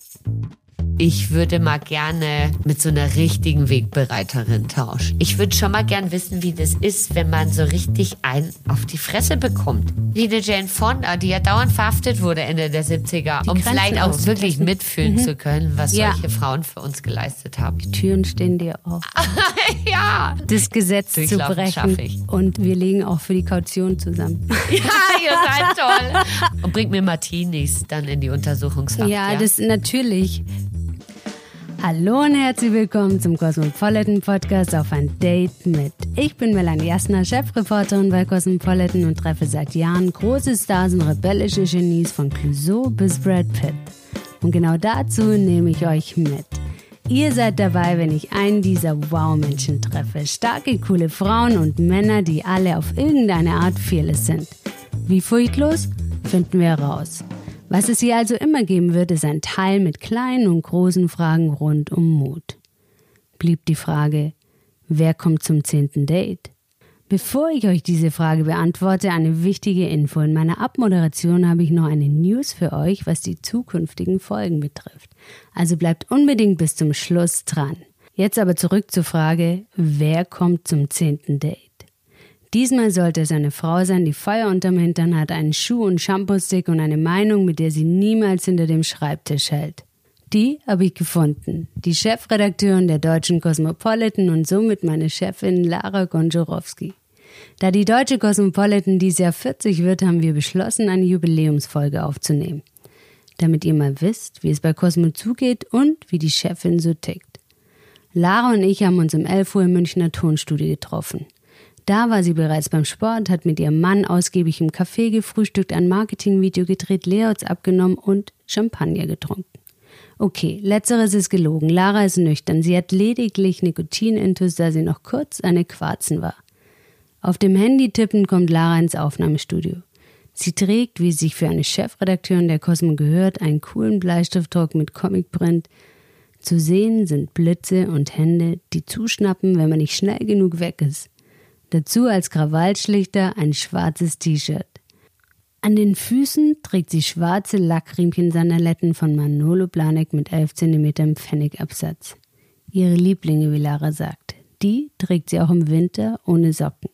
Thanks. Ich würde mal gerne mit so einer richtigen Wegbereiterin tauschen. Ich würde schon mal gern wissen, wie das ist, wenn man so richtig einen auf die Fresse bekommt. Wie eine Jane Fonda, die ja dauernd verhaftet wurde Ende der 70er, Die um Grenzen vielleicht auch wirklich mitfühlen zu können, was Ja. solche Frauen für uns geleistet haben. Türen stehen dir auf. ja. Das Gesetz zu brechen. Und wir legen auch für die Kaution zusammen. Ja, ihr seid toll. Und bringt mir Martinis dann in die Untersuchungshaft. Ja, das natürlich. Hallo und herzlich willkommen zum Cosmopolitan Podcast auf ein Date mit. Ich bin Melanie Jasner, Chefreporterin bei Cosmopolitan und treffe seit Jahren große Stars und rebellische Genies von Clouseau bis Brad Pitt. Und genau dazu nehme ich euch mit. Ihr seid dabei, wenn ich einen dieser Wow-Menschen treffe. Starke, coole Frauen und Männer, die alle auf irgendeine Art fearless sind. Wie furchtlos? Finden wir raus. Was es hier also immer geben wird, ist ein Teil mit kleinen und großen Fragen rund um Mut. Blieb die Frage, wer kommt zum zehnten Date? Bevor ich euch diese Frage beantworte, eine wichtige Info. In meiner Abmoderation habe ich noch eine News für euch, was die zukünftigen Folgen betrifft. Also bleibt unbedingt bis zum Schluss dran. Jetzt aber zurück zur Frage, wer kommt zum zehnten Date? Diesmal sollte es eine Frau sein, die Feuer unterm Hintern hat, einen Schuh- und Shampoo-Stick und eine Meinung, mit der sie niemals hinter dem Schreibtisch hält. Die habe ich gefunden. Die Chefredakteurin der deutschen Cosmopolitan und somit meine Chefin Lara Gonczarowski. Da die deutsche Cosmopolitan dieses Jahr 40 wird, haben wir beschlossen, eine Jubiläumsfolge aufzunehmen. Damit ihr mal wisst, wie es bei Cosmo zugeht und wie die Chefin so tickt. Lara und ich haben uns um 11 Uhr im Münchner Tonstudio getroffen. Da war sie bereits beim Sport, hat mit ihrem Mann ausgiebig im Café gefrühstückt, ein Marketingvideo gedreht, Layouts abgenommen und Champagner getrunken. Okay, letzteres ist gelogen. Lara ist nüchtern. Sie hat lediglich Nikotinintus, da sie noch kurz eine Quarzen war. Auf dem Handy tippen kommt Lara ins Aufnahmestudio. Sie trägt, wie sich für eine Chefredakteurin der Cosmo gehört, einen coolen Bleistiftdruck mit Comicprint. Zu sehen sind Blitze und Hände, die zuschnappen, wenn man nicht schnell genug weg ist. Dazu als Krawallschlichter ein schwarzes T-Shirt. An den Füßen trägt sie schwarze Lackriemchen-Sandaletten von Manolo Blahnik mit 11 cm Pfennigabsatz. Ihre Lieblinge, wie Lara sagt. Die trägt sie auch im Winter ohne Socken.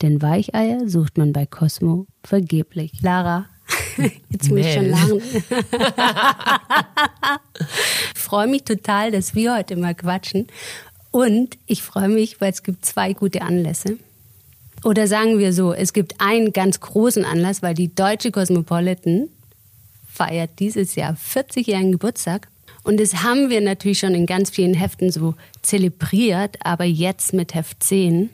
Denn Weicheier sucht man bei Cosmo vergeblich. Lara, jetzt muss ich schon lachen. ich freue mich total, dass wir heute mal quatschen. Und ich freue mich, weil es gibt zwei gute Anlässe. Oder sagen wir so, es gibt einen ganz großen Anlass, weil die deutsche Cosmopolitan feiert dieses Jahr 40-jährigen Geburtstag. Und das haben wir natürlich schon in ganz vielen Heften so zelebriert, aber jetzt mit Heft 10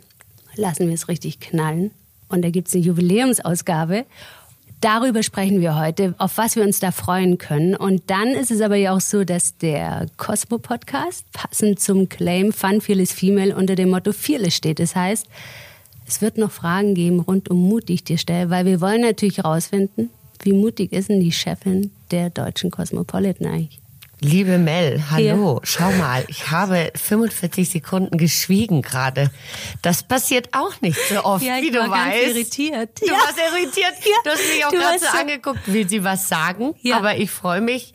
lassen wir es richtig knallen. Und da gibt es eine Jubiläumsausgabe. Darüber sprechen wir heute, auf was wir uns da freuen können. Und dann ist es aber ja auch so, dass der Cosmo-Podcast passend zum Claim Fun Fearless Female unter dem Motto Fearless steht. Das heißt, es wird noch Fragen geben rund um Mut, die ich dir stelle, weil wir wollen natürlich herausfinden, wie mutig ist denn die Chefin der deutschen Cosmopolitan eigentlich? Liebe Mel, hallo, schau mal, ich habe 45 Sekunden geschwiegen gerade. Das passiert auch nicht so oft, Ja, ich wie du war ganz weißt. irritiert. Du Ja. warst irritiert. Ja, Du hast mich auch du so so- angeguckt, will sie was sagen? Ja. Aber ich freue mich.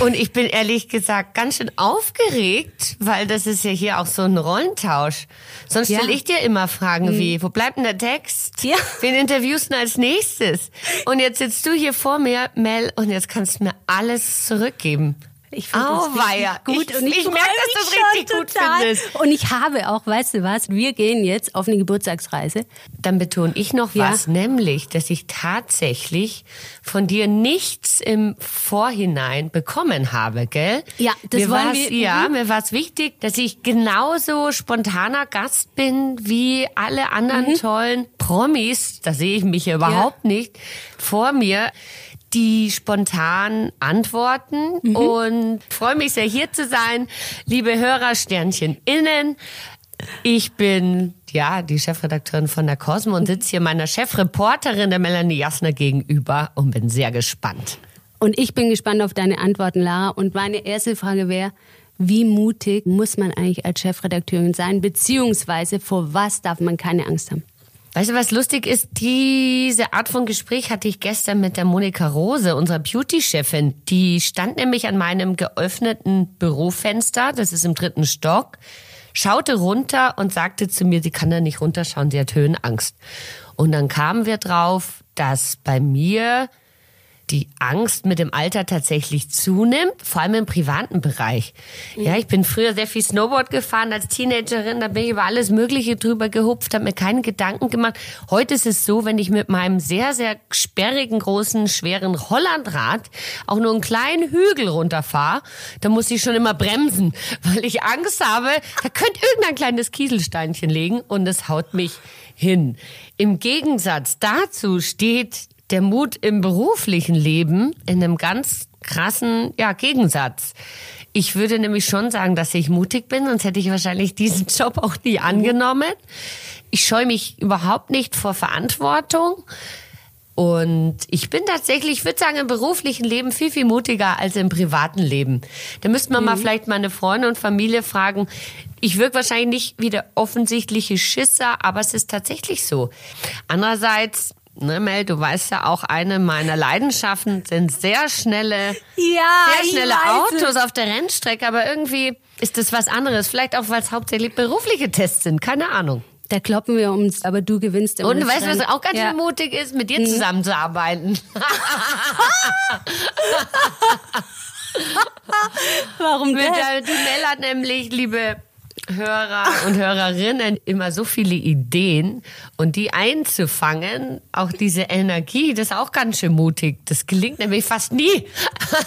Und ich bin ehrlich gesagt ganz schön aufgeregt, weil das ist ja hier auch so ein Rollentausch. Sonst Ja. Mhm. stelle ich dir immer Fragen wie, wo bleibt denn der Text? Ja. Wen interviewst du als nächstes? Und jetzt sitzt du hier vor mir, Mel, und jetzt kannst du mir alles zurückgeben. Ich finde das Auweia. richtig gut Ich- und ich, ich freu merk, dass du's schon richtig gut total. findest. Und ich habe auch, weißt du was, wir gehen jetzt auf eine Geburtstagsreise. Dann betone ich noch Ja. was, nämlich, dass ich tatsächlich von dir nichts im Vorhinein bekommen habe, gell? Ja, das mir wollen wir- Ja, mhm. mir war es wichtig, dass ich genauso spontaner Gast bin wie alle anderen Mhm. tollen Promis, da sehe ich mich ja überhaupt nicht, vor mir die spontan antworten Mhm. und freue mich sehr hier zu sein, liebe Hörer Sternchen innen. Ich bin ja die Chefredakteurin von der Cosmo und sitze hier meiner Chefreporterin der Melanie Jasner gegenüber und bin sehr gespannt. Und ich bin gespannt auf deine Antworten, Lara. Und meine erste Frage wäre, wie mutig muss man eigentlich als Chefredakteurin sein, beziehungsweise vor was darf man keine Angst haben? Weißt du, was lustig ist? Diese Art von Gespräch hatte ich gestern mit der Monika Rose, unserer Beauty-Chefin. Die stand nämlich an meinem geöffneten Bürofenster, das ist im dritten Stock, schaute runter und sagte zu mir, sie kann da nicht runterschauen, sie hat Höhenangst. Und dann kamen wir drauf, dass bei mir die Angst mit dem Alter tatsächlich zunimmt, vor allem im privaten Bereich. Ja, ich bin früher sehr viel Snowboard gefahren als Teenagerin, da bin ich über alles Mögliche drüber gehupft, habe mir keine Gedanken gemacht. Heute ist es so, wenn ich mit meinem sehr, sehr sperrigen, großen, schweren Hollandrad auch nur einen kleinen Hügel runterfahre, dann muss ich schon immer bremsen, weil ich Angst habe, da könnte irgendein kleines Kieselsteinchen liegen und es haut mich hin. Im Gegensatz dazu steht der Mut im beruflichen Leben in einem ganz krassen ja, Gegensatz. Ich würde nämlich schon sagen, dass ich mutig bin, sonst hätte ich wahrscheinlich diesen Job auch nie angenommen. Ich scheue mich überhaupt nicht vor Verantwortung. Und ich bin tatsächlich, ich würde sagen, im beruflichen Leben viel, viel mutiger als im privaten Leben. Da müsste man mhm. mal vielleicht meine Freunde und Familie fragen. Ich wirke wahrscheinlich nicht wie der offensichtliche Schisser, aber es ist tatsächlich so. Andererseits Ne, Mel, du weißt ja auch, eine meiner Leidenschaften sind sehr schnelle, ja, sehr schnelle Autos auf der Rennstrecke, aber irgendwie ist das was anderes. Vielleicht auch, weil es hauptsächlich berufliche Tests sind, keine Ahnung. Da kloppen wir uns, aber du gewinnst immer. Und du weißt, was auch ganz ja. mutig ist, mit dir mhm. zusammenzuarbeiten. Warum der, Die Mel hat nämlich, liebe Hörer und Hörerinnen immer so viele Ideen und die einzufangen, auch diese Energie, das ist auch ganz schön mutig. Das gelingt nämlich fast nie.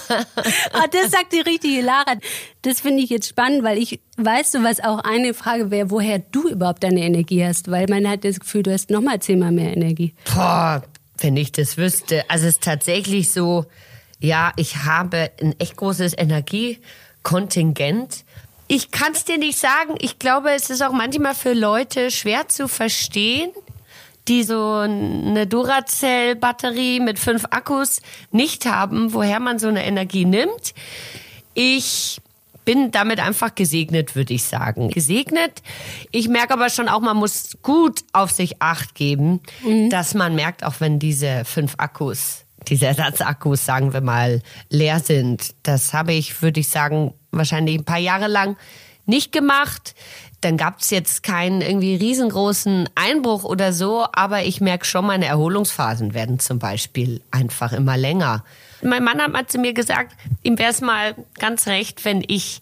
oh, das sagt die richtige Lara. Das finde ich jetzt spannend, weil ich, weißt du, was auch eine Frage wäre, woher du überhaupt deine Energie hast, weil man hat das Gefühl, du hast nochmal zehnmal mehr Energie. Boah, wenn ich das wüsste. Also es ist tatsächlich so, ja, ich habe ein echt großes Energiekontingent ich kann es dir nicht sagen. Ich glaube, es ist auch manchmal für Leute schwer zu verstehen, die so eine Duracell-Batterie mit fünf Akkus nicht haben, woher man so eine Energie nimmt. Ich bin damit einfach gesegnet, würde ich sagen. Gesegnet. Ich merke aber schon auch, man muss gut auf sich acht geben, mhm. dass man merkt, auch wenn diese fünf Akkus, diese Ersatzakkus, sagen wir mal, leer sind. Das habe ich, würde ich sagen, wahrscheinlich ein paar Jahre lang nicht gemacht. Dann gab es jetzt keinen irgendwie riesengroßen Einbruch oder so, aber ich merke schon, meine Erholungsphasen werden zum Beispiel einfach immer länger. Mein Mann hat mal zu mir gesagt, ihm wäre es mal ganz recht, wenn ich,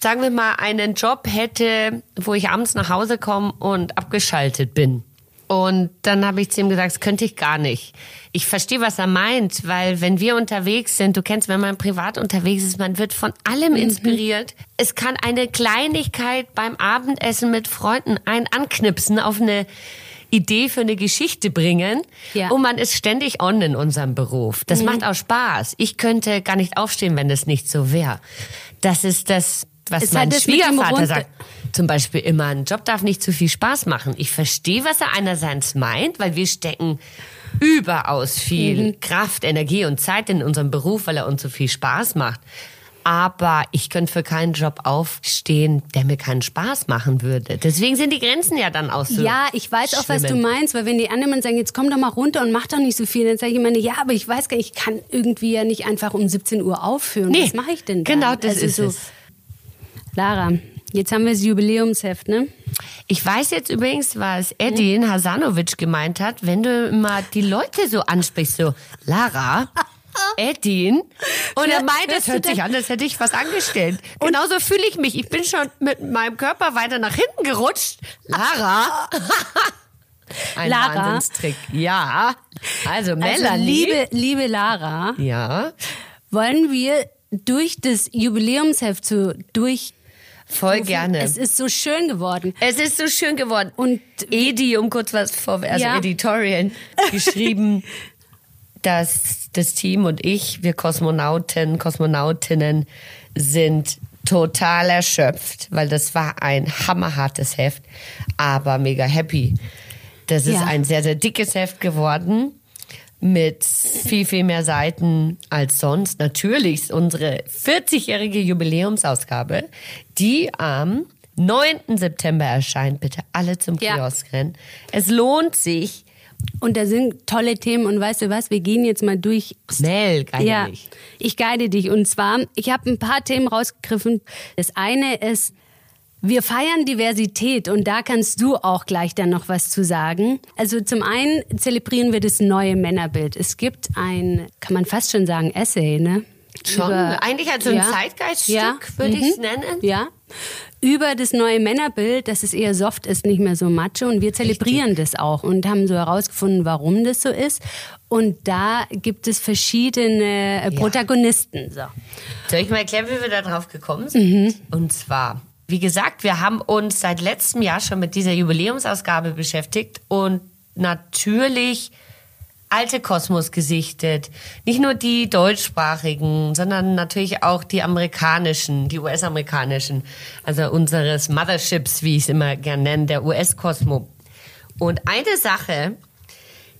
sagen wir mal, einen Job hätte, wo ich abends nach Hause komme und abgeschaltet bin. Und dann habe ich zu ihm gesagt, das könnte ich gar nicht. Ich verstehe, was er meint, weil wenn wir unterwegs sind, du kennst, wenn man privat unterwegs ist, man wird von allem mhm. inspiriert. Mhm. Es kann eine Kleinigkeit beim Abendessen mit Freunden ein Anknipsen auf eine Idee für eine Geschichte bringen. Ja. Und man ist ständig on in unserem Beruf. Das mhm. macht auch Spaß. Ich könnte gar nicht aufstehen, wenn das nicht so wäre. Das ist das, was es mein Schwiegervater sagt zum Beispiel immer, ein Job darf nicht zu viel Spaß machen. Ich verstehe, was er einerseits meint, weil wir stecken überaus viel mhm. Kraft, Energie und Zeit in unserem Beruf, weil er uns so viel Spaß macht. Aber ich könnte für keinen Job aufstehen, der mir keinen Spaß machen würde. Deswegen sind die Grenzen ja dann auch so. Ja, ich weiß auch, was du meinst, weil wenn die anderen sagen, jetzt komm doch mal runter und mach doch nicht so viel, dann sage ich immer, ja, aber ich weiß gar nicht, ich kann irgendwie ja nicht einfach um 17 Uhr aufhören. Nee, was mache ich denn dann? Genau, das also ist so. es. Lara, Jetzt haben wir das Jubiläumsheft, ne? Ich weiß jetzt übrigens, was Edin Hasanovic gemeint hat, wenn du immer die Leute so ansprichst, so Lara, Edin. Und er meint, es hört sich an, als hätte ich was angestellt. Genauso fühle ich mich. Ich bin schon mit meinem Körper weiter nach hinten gerutscht. Lara. Ein Lara. Wahnsinnstrick. Ja. Also, also Melanie. Also, liebe, liebe Lara. Ja. Wollen wir durch das Jubiläumsheft so durch Voll gerne. Es ist so schön geworden. Es ist so schön geworden. Und Edi, um kurz was vor, also ja. Editorial geschrieben, dass das Team und ich, wir Kosmonauten, Kosmonautinnen sind total erschöpft, weil das war ein hammerhartes Heft, aber mega happy. Das ist ja. ein sehr, sehr dickes Heft geworden mit viel, viel mehr Seiten als sonst. Natürlich unsere 40-jährige Jubiläumsausgabe, die am 9. September erscheint. Bitte alle zum Ja. Kiosk rennen. Es lohnt sich. Und da sind tolle Themen und weißt du was, wir gehen jetzt mal durch. Schnell, geil Ja, nicht. ich guide dich. Und zwar, ich habe ein paar Themen rausgegriffen. Das eine ist, wir feiern Diversität und da kannst du auch gleich dann noch was zu sagen. Also zum einen zelebrieren wir das neue Männerbild. Es gibt ein, kann man fast schon sagen, Essay, ne? Schon, eigentlich als so ein Zeitgeiststück, würde ich's nennen. Ja. Über das neue Männerbild, dass es eher soft ist, nicht mehr so macho. Und wir zelebrieren das auch und haben so herausgefunden, warum das so ist. Und da gibt es verschiedene äh, Protagonisten. So. Soll ich mal erklären, wie wir da drauf gekommen sind? Und zwar, wie gesagt, wir haben uns seit letztem Jahr schon mit dieser Jubiläumsausgabe beschäftigt und natürlich alte Kosmos gesichtet. Nicht nur die deutschsprachigen, sondern natürlich auch die amerikanischen, die US-amerikanischen. Also unseres Motherships, wie ich es immer gern nenne, der US-Kosmo. Und eine Sache,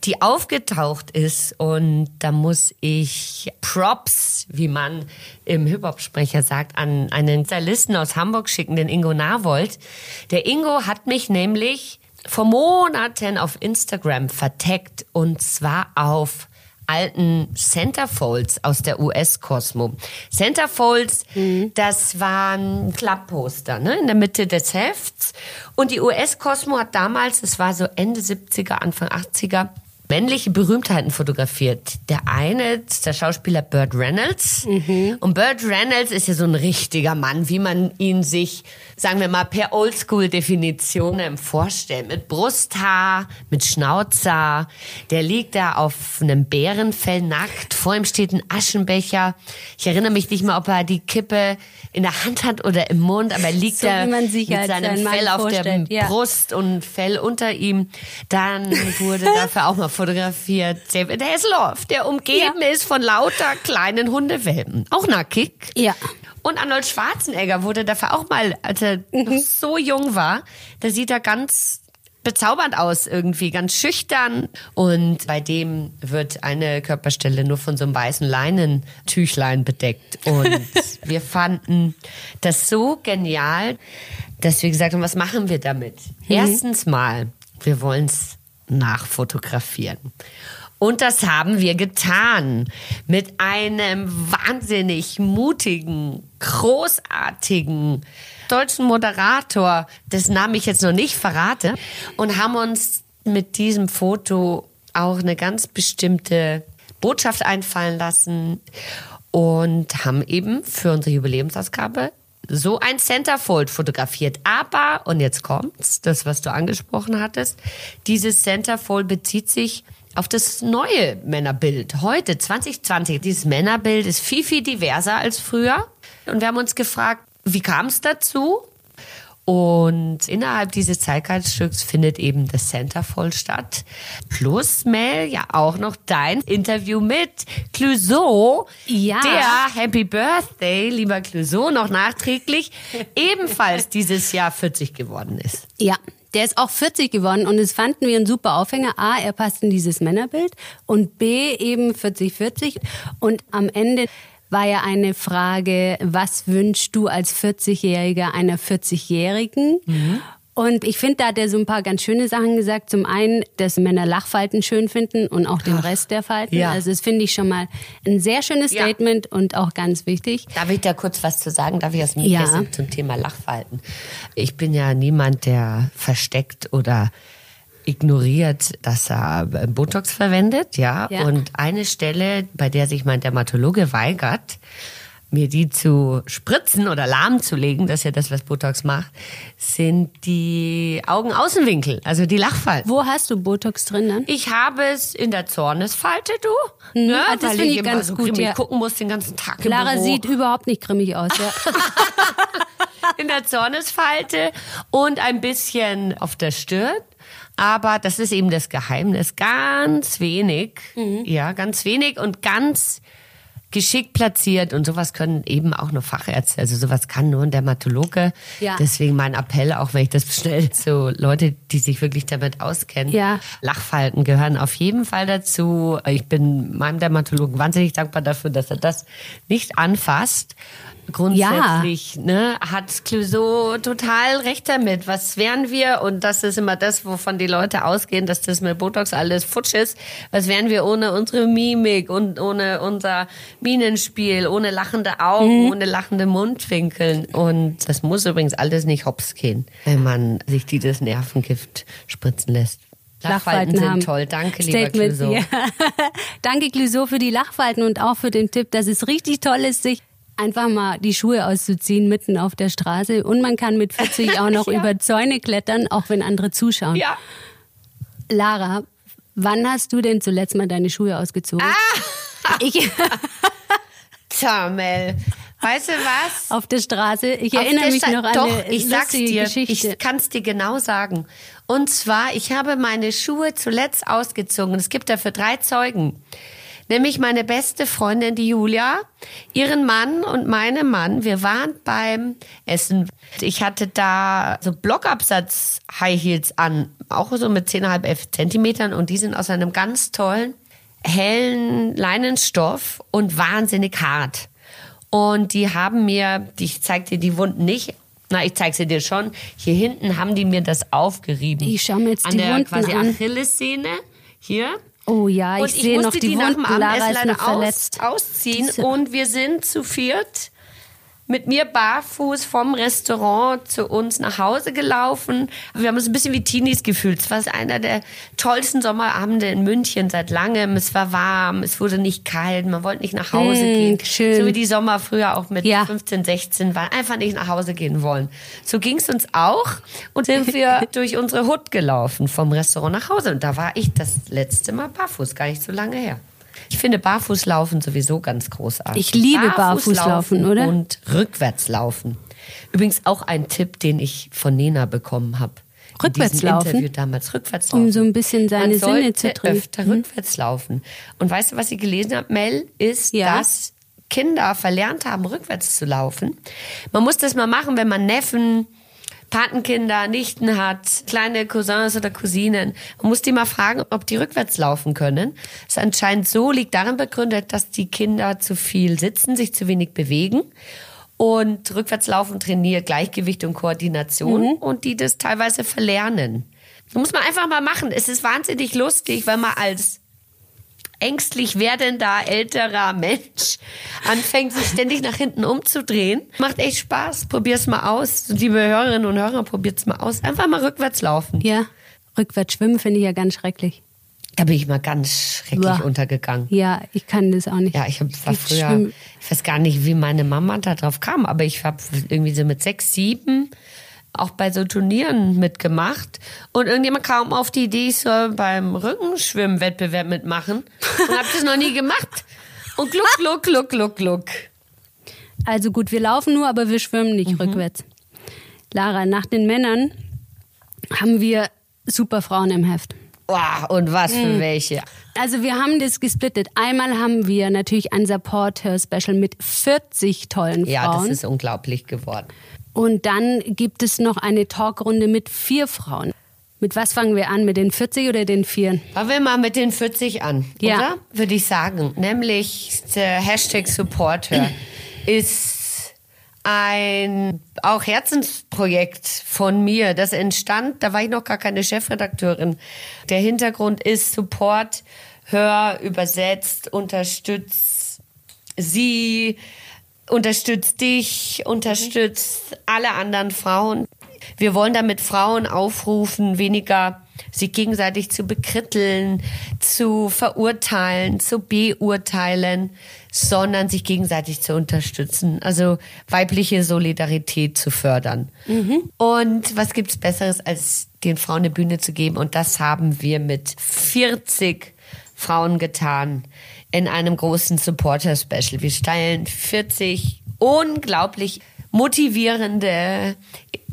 die aufgetaucht ist und da muss ich Props, wie man im Hip-Hop-Sprecher sagt, an einen Stylisten aus Hamburg schicken, den Ingo Nahwold. Der Ingo hat mich nämlich vor Monaten auf Instagram verteckt und zwar auf alten Centerfolds aus der US-Kosmo. Centerfolds, das waren Klappposter ne, in der Mitte des Hefts. Und die US-Kosmo hat damals, das war so Ende 70er, Anfang 80er, männliche Berühmtheiten fotografiert. Der eine ist der Schauspieler Burt Reynolds. Und Burt Reynolds ist ja so ein richtiger Mann, wie man ihn sich, sagen wir mal, per Oldschool-Definitionen vorstellt. Mit Brusthaar, mit Schnauzer. Der liegt da auf einem Bärenfell nackt. Vor ihm steht ein Aschenbecher. Ich erinnere mich nicht mehr, ob er die Kippe in der Hand hat oder im Mund, aber er liegt So da wie man sich mit seinem Fell auf der ja. Brust und Fell unter ihm. Dann wurde dafür auch mal fotografiert David Hasselhoff, der umgeben ist von lauter kleinen Hundewelpen. Auch nackig. Ja. Und Arnold Schwarzenegger wurde dafür auch mal, als er noch so jung war, da sieht er ganz bezaubernd aus irgendwie, ganz schüchtern. Und bei dem wird eine Körperstelle nur von so einem weißen Leinentüchlein bedeckt. Und wir fanden das so genial, dass wir gesagt haben, was machen wir damit? Erstens mal, wir wollen es nachfotografieren. Und das haben wir getan mit einem wahnsinnig mutigen, großartigen deutschen Moderator, dessen Namen ich jetzt noch nicht verrate, und haben uns mit diesem Foto auch eine ganz bestimmte Botschaft einfallen lassen und haben eben für unsere Jubiläumsausgabe so ein Centerfold fotografiert. Aber, und jetzt kommt's, das, was du angesprochen hattest, dieses Centerfold bezieht sich auf das neue Männerbild. Heute, 2020, dieses Männerbild ist viel, viel diverser als früher. Und wir haben uns gefragt, wie kam es dazu? Und innerhalb dieses Zeitgeiststücks findet eben das Centerfold statt. Plus, Mel, ja auch noch dein Interview mit Clouseau. Ja. Der Happy Birthday, lieber Clouseau, noch nachträglich, ebenfalls dieses Jahr 40 geworden ist. Ja, der ist auch 40 geworden und das fanden wir ein super Aufhänger. A, er passt in dieses Männerbild und B, eben 40-40. Und am Ende war ja eine Frage, was wünschst du als 40-Jähriger einer 40-Jährigen? Und ich finde, da hat er so ein paar ganz schöne Sachen gesagt. Zum einen, dass Männer Lachfalten schön finden und auch den Rest der Falten. ja. Also das finde ich schon mal ein sehr schönes Ja. Statement und auch ganz wichtig. Darf ich da kurz was zu sagen? Darf ich aus dem Ja. Zum Thema Lachfalten? Ich bin ja niemand, der versteckt oder ignoriert, dass er äh, Botox verwendet, ja. Ja. Und eine Stelle, bei der sich mein Dermatologe weigert, mir die zu spritzen oder lahmzulegen, das ist ja das, was Botox macht, sind die Augenaußenwinkel, also die Lachfalten. Wo hast du Botox drin dann? Ich habe es in der Zornesfalte, du. Ne, ah, das finde ich ganz so gut, ja. gucken muss den ganzen Tag Clara sieht überhaupt nicht grimmig aus. Ja. in der Zornesfalte und ein bisschen auf der Stirn. Aber das ist eben das Geheimnis. Ganz wenig, Mhm. ja, ganz wenig und ganz geschickt platziert und sowas können eben auch nur Fachärzte. Also sowas kann nur ein Dermatologe. Ja. Deswegen mein Appell, auch wenn ich das schnell so Leute, die sich wirklich damit auskennen. Ja. Lachfalten gehören auf jeden Fall dazu. Ich bin meinem Dermatologen wahnsinnig dankbar dafür, dass er das nicht anfasst. Grundsätzlich ne, hat Clouseau total recht damit. Was wären wir? Und das ist immer das, wovon die Leute ausgehen, dass das mit Botox alles futsch ist. Was wären wir ohne unsere Mimik und ohne unser Minenspiel, ohne lachende Augen, ohne lachende Mundwinkeln? Und das muss übrigens alles nicht hops gehen, wenn man sich dieses Nervengift spritzen lässt. Lachfalten, sind haben. toll. Danke, lieber Clouseau. ja. Danke, Clouseau, für die Lachfalten und auch für den Tipp, dass es richtig toll ist, sich einfach mal die Schuhe auszuziehen mitten auf der Straße. Und man kann mit 40 auch noch Ja. über Zäune klettern, auch wenn andere zuschauen. Ja. Lara, wann hast du denn zuletzt mal deine Schuhe ausgezogen? Ah! Ich, Tja, Mel. Weißt du was? auf der Straße. Ich Auf erinnere mich Sta- noch an Doch, eine ich sag's dir, Geschichte. ich kann es dir genau sagen. Und zwar, ich habe meine Schuhe zuletzt ausgezogen. Es gibt dafür drei Zeugen. Nämlich meine beste Freundin, die Julia, ihren Mann und meinen Mann. Wir waren beim Essen. Ich hatte da so Blockabsatz High Heels an, auch so mit 10,5, 11 Zentimetern. Und die sind aus einem ganz tollen, hellen Leinenstoff und wahnsinnig hart. Und die haben mir, ich zeig dir die Wunden nicht, na, ich zeig sie dir schon. Hier hinten haben die mir das aufgerieben. Ich schau mir jetzt An die der Wunden quasi an. Achillessehne. Hier. oh ja, ich ich sehe noch die, die nach Wunden. dem Lara Abendessen leider aus, verletzt. ausziehen. Diese- Und wir sind zu viert mit mir barfuß vom Restaurant zu uns nach Hause gelaufen. Wir haben uns ein bisschen wie Teenies gefühlt. Es war einer der tollsten Sommerabende in München seit langem. Es war warm, es wurde nicht kalt, man wollte nicht nach Hause Mm, gehen. schön. So wie die Sommer früher auch mit Ja. 15, 16 waren. Einfach nicht nach Hause gehen wollen. So ging es uns auch und sind wir durch unsere Hut gelaufen vom Restaurant nach Hause. Und da war ich das letzte Mal barfuß, gar nicht so lange her. Ich finde Barfußlaufen sowieso ganz großartig. Ich liebe Barfußlaufen, oder? Und Rückwärtslaufen. Übrigens auch ein Tipp, den ich von Nena bekommen habe. Rückwärtslaufen? Interview damals Rückwärtslaufen. Um so ein bisschen seine Man Sinne zu trainieren. öfter Hm? rückwärts laufen. Und weißt du, was ich gelesen habe, Mel, ist, Ja. dass Kinder verlernt haben, rückwärts zu laufen. Man muss das mal machen, wenn man Neffen, Patenkinder, Nichten hat, kleine Cousins oder Cousinen. Man muss die mal fragen, ob die rückwärts laufen können. Es ist anscheinend so, liegt darin begründet, dass die Kinder zu viel sitzen, sich zu wenig bewegen. Und Rückwärtslaufen trainiert Gleichgewicht und Koordination und die das teilweise verlernen. Das muss man einfach mal machen. Es ist wahnsinnig lustig, wenn man als ängstlich werdender älterer Mensch anfängt, sich ständig nach hinten umzudrehen. Macht echt Spaß. Probier's mal aus. Liebe Hörerinnen und Hörer, probiert's mal aus. Einfach mal rückwärts laufen. Ja, rückwärts schwimmen finde ich ja ganz schrecklich. Da bin ich mal ganz schrecklich Uah. untergegangen. Ja, ich kann das auch nicht. Ja, ich hab, war Ich früher, schwimm- ich weiß gar nicht, wie meine Mama da drauf kam, aber ich habe irgendwie so mit sechs, sieben auch bei so Turnieren mitgemacht. Und irgendjemand kam auf die Idee, ich soll beim Rückenschwimmwettbewerb mitmachen. Und habe das noch nie gemacht. Und gluck, gluck, gluck, gluck, gluck. Also gut, wir laufen nur, aber wir schwimmen Mhm. nicht rückwärts. Lara, nach den Männern haben wir super Frauen im Heft. Wow, und was für welche. Also wir haben das gesplittet. Einmal haben wir natürlich ein Support-Her-Special mit 40 tollen Ja, das Frauen. ist unglaublich geworden. Und dann gibt es noch eine Talkrunde mit vier Frauen. Mit was fangen wir an? Mit den 40 oder den vier? Fangen wir mal mit den 40 an, Ja. oder? Würde ich sagen. Nämlich der Hashtag Supporter ist ein auch Herzensprojekt von mir. Das entstand, da war ich noch gar keine Chefredakteurin. Der Hintergrund ist Support, hör, übersetzt, unterstützt sie, unterstützt dich, unterstützt alle anderen Frauen. Wir wollen damit Frauen aufrufen, weniger sich gegenseitig zu bekritteln, zu verurteilen, zu beurteilen, sondern sich gegenseitig zu unterstützen. Also weibliche Solidarität zu fördern. Und was gibt's Besseres, als den Frauen eine Bühne zu geben? Und das haben wir mit 40 Frauen getan in einem großen Supporter-Special. Wir stellen 40 unglaublich motivierende,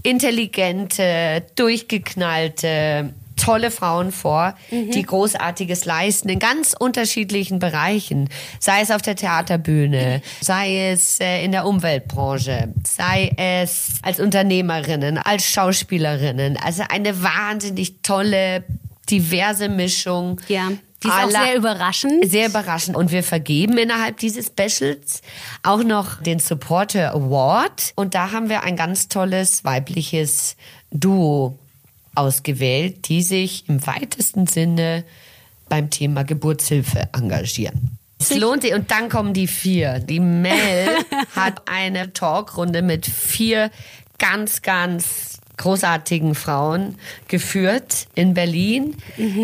intelligente, durchgeknallte tolle Frauen vor, Mhm. die Großartiges leisten in ganz unterschiedlichen Bereichen. Sei es auf der Theaterbühne, sei es äh, in der Umweltbranche, sei es als Unternehmerinnen, als Schauspielerinnen. Also eine wahnsinnig tolle, diverse Mischung. Ja. Die ist auch sehr überraschend. sehr überraschend. Und wir vergeben innerhalb dieses Specials auch noch den Supporter Award. Und da haben wir ein ganz tolles weibliches Duo ausgewählt, die sich im weitesten Sinne beim Thema Geburtshilfe engagieren. Es lohnt sich. Und dann kommen die vier. Die Mel hat eine Talkrunde mit vier ganz, ganz großartigen Frauen geführt in Berlin.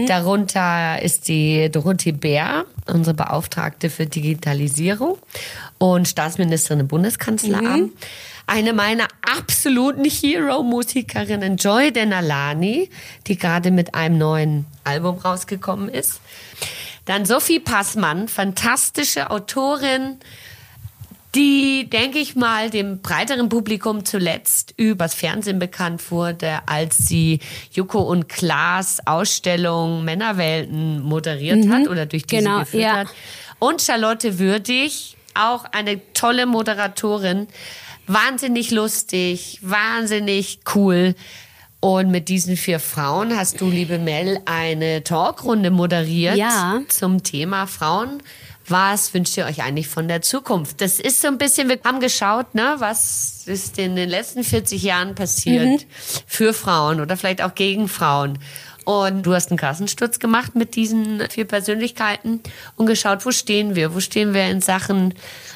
Darunter ist die Dorothee Bär, unsere Beauftragte für Digitalisierung und Staatsministerin im Bundeskanzleramt. Eine meiner absoluten Hero-Musikerinnen, Joy Denalani, die gerade mit einem neuen Album rausgekommen ist. Dann Sophie Passmann, fantastische Autorin, die, denke ich mal, dem breiteren Publikum zuletzt übers Fernsehen bekannt wurde, als sie Joko und Klaas Ausstellung Männerwelten moderiert hat oder durch diese genau, geführt ja. hat. Und Charlotte Würdig, auch eine tolle Moderatorin, wahnsinnig lustig, wahnsinnig cool. Und mit diesen vier Frauen hast du, liebe Mel, eine Talkrunde moderiert Ja. zum Thema Frauen. Was wünscht ihr euch eigentlich von der Zukunft? Das ist so ein bisschen, wir haben geschaut, ne, was ist in den letzten 40 Jahren passiert für Frauen oder vielleicht auch gegen Frauen. Und du hast einen Kassensturz gemacht mit diesen vier Persönlichkeiten und geschaut, wo stehen wir? Wo stehen wir in Sachen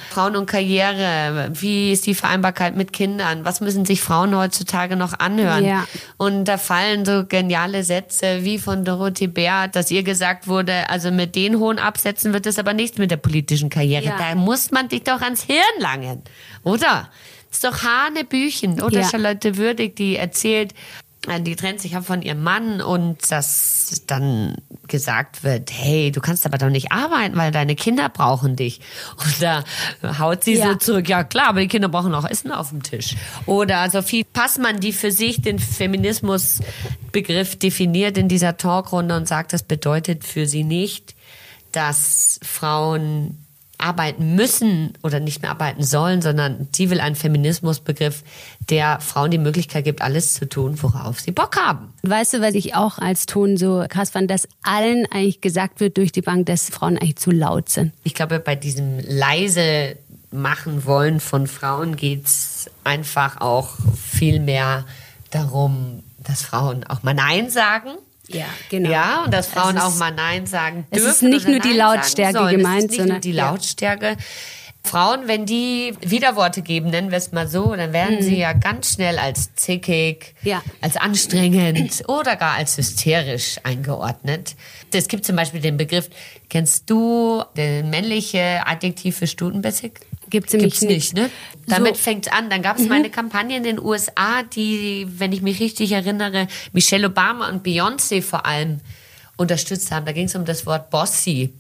Frauen und Karriere? Wie ist die Vereinbarkeit mit Kindern? Was müssen sich Frauen heutzutage noch anhören? Ja. Und da fallen so geniale Sätze wie von Dorothee Bär, dass ihr gesagt wurde, also mit den hohen Absätzen wird es aber nichts mit der politischen Karriere. Ja. Da muss man dich doch ans Hirn langen, oder? ist doch Hanebüchen. Oder Ja. Charlotte Würdig, die erzählt, äh, die trennt sich ja von ihrem Mann und dass dann gesagt wird, hey, du kannst aber doch nicht arbeiten, weil deine Kinder brauchen dich. Und da haut sie so Ja. zurück, ja klar, aber die Kinder brauchen auch Essen auf dem Tisch. Oder Sophie Passmann, die für sich den Feminismusbegriff definiert in dieser Talkrunde und sagt, das bedeutet für sie nicht, dass Frauen arbeiten müssen oder nicht mehr arbeiten sollen, sondern sie will einen Feminismusbegriff, der Frauen die Möglichkeit gibt, alles zu tun, worauf sie Bock haben. Weißt du, was ich auch als Ton so krass fand, dass allen eigentlich gesagt wird durch die Bank, dass Frauen eigentlich zu laut sind. Ich glaube, bei diesem leise machen wollen von Frauen geht's einfach auch viel mehr darum, dass Frauen auch mal Nein sagen. Ja, genau. Ja, und dass Frauen Es ist- auch mal Nein sagen es dürfen. ist nicht nur die Nein Lautstärke sollen. gemeint, es ist nicht nur sondern- die ja. Lautstärke. Frauen, wenn die Widerworte geben, nennen wir es mal so, dann werden sie ja ganz schnell als zickig, Mhm. Ja. als anstrengend oder gar als hysterisch eingeordnet. Es gibt zum Beispiel den Begriff, kennst du das männliche Adjektiv für stutenbissig? Gibt's nämlich Gibt's nicht, ne? nicht. Damit So. fängt's an. Dann gab es mal eine Kampagne in den USA, die, wenn ich mich richtig erinnere, Michelle Obama und Beyoncé vor allem unterstützt haben. Da ging es um das Wort Bossy.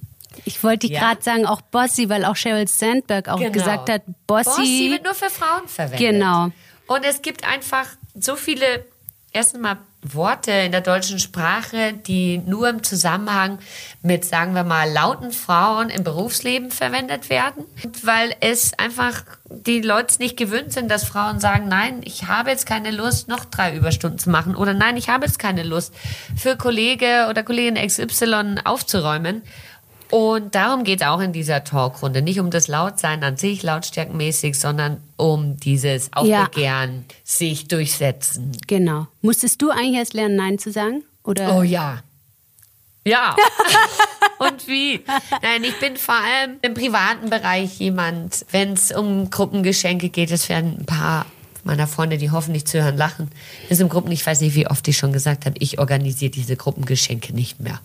Ich wollte Ja. gerade sagen, auch Bossy, weil auch Sheryl Sandberg auch gesagt hat, Bossy. Bossy wird nur für Frauen verwendet. Genau. Und es gibt einfach so viele, erstens mal Worte in der deutschen Sprache, die nur im Zusammenhang mit, sagen wir mal, lauten Frauen im Berufsleben verwendet werden. Weil es einfach die Leute nicht gewöhnt sind, dass Frauen sagen, nein, ich habe jetzt keine Lust, noch drei Überstunden zu machen. Oder nein, ich habe jetzt keine Lust, für Kollege oder Kollegin XY aufzuräumen. Und darum geht es auch in dieser Talkrunde. Nicht um das Lautsein an sich, lautstärkenmäßig, sondern um dieses Ja. Aufbegehren, sich durchsetzen. Genau. Musstest du eigentlich erst lernen, Nein zu sagen? Oder? Oh ja. Ja. Und wie? Nein, ich bin vor allem im privaten Bereich jemand, wenn es um Gruppengeschenke geht, es werden ein paar meiner Freunde, die hoffentlich zuhören, lachen. Das sind Gruppen, ich weiß nicht, wie oft ich schon gesagt habe, ich organisiere diese Gruppengeschenke nicht mehr.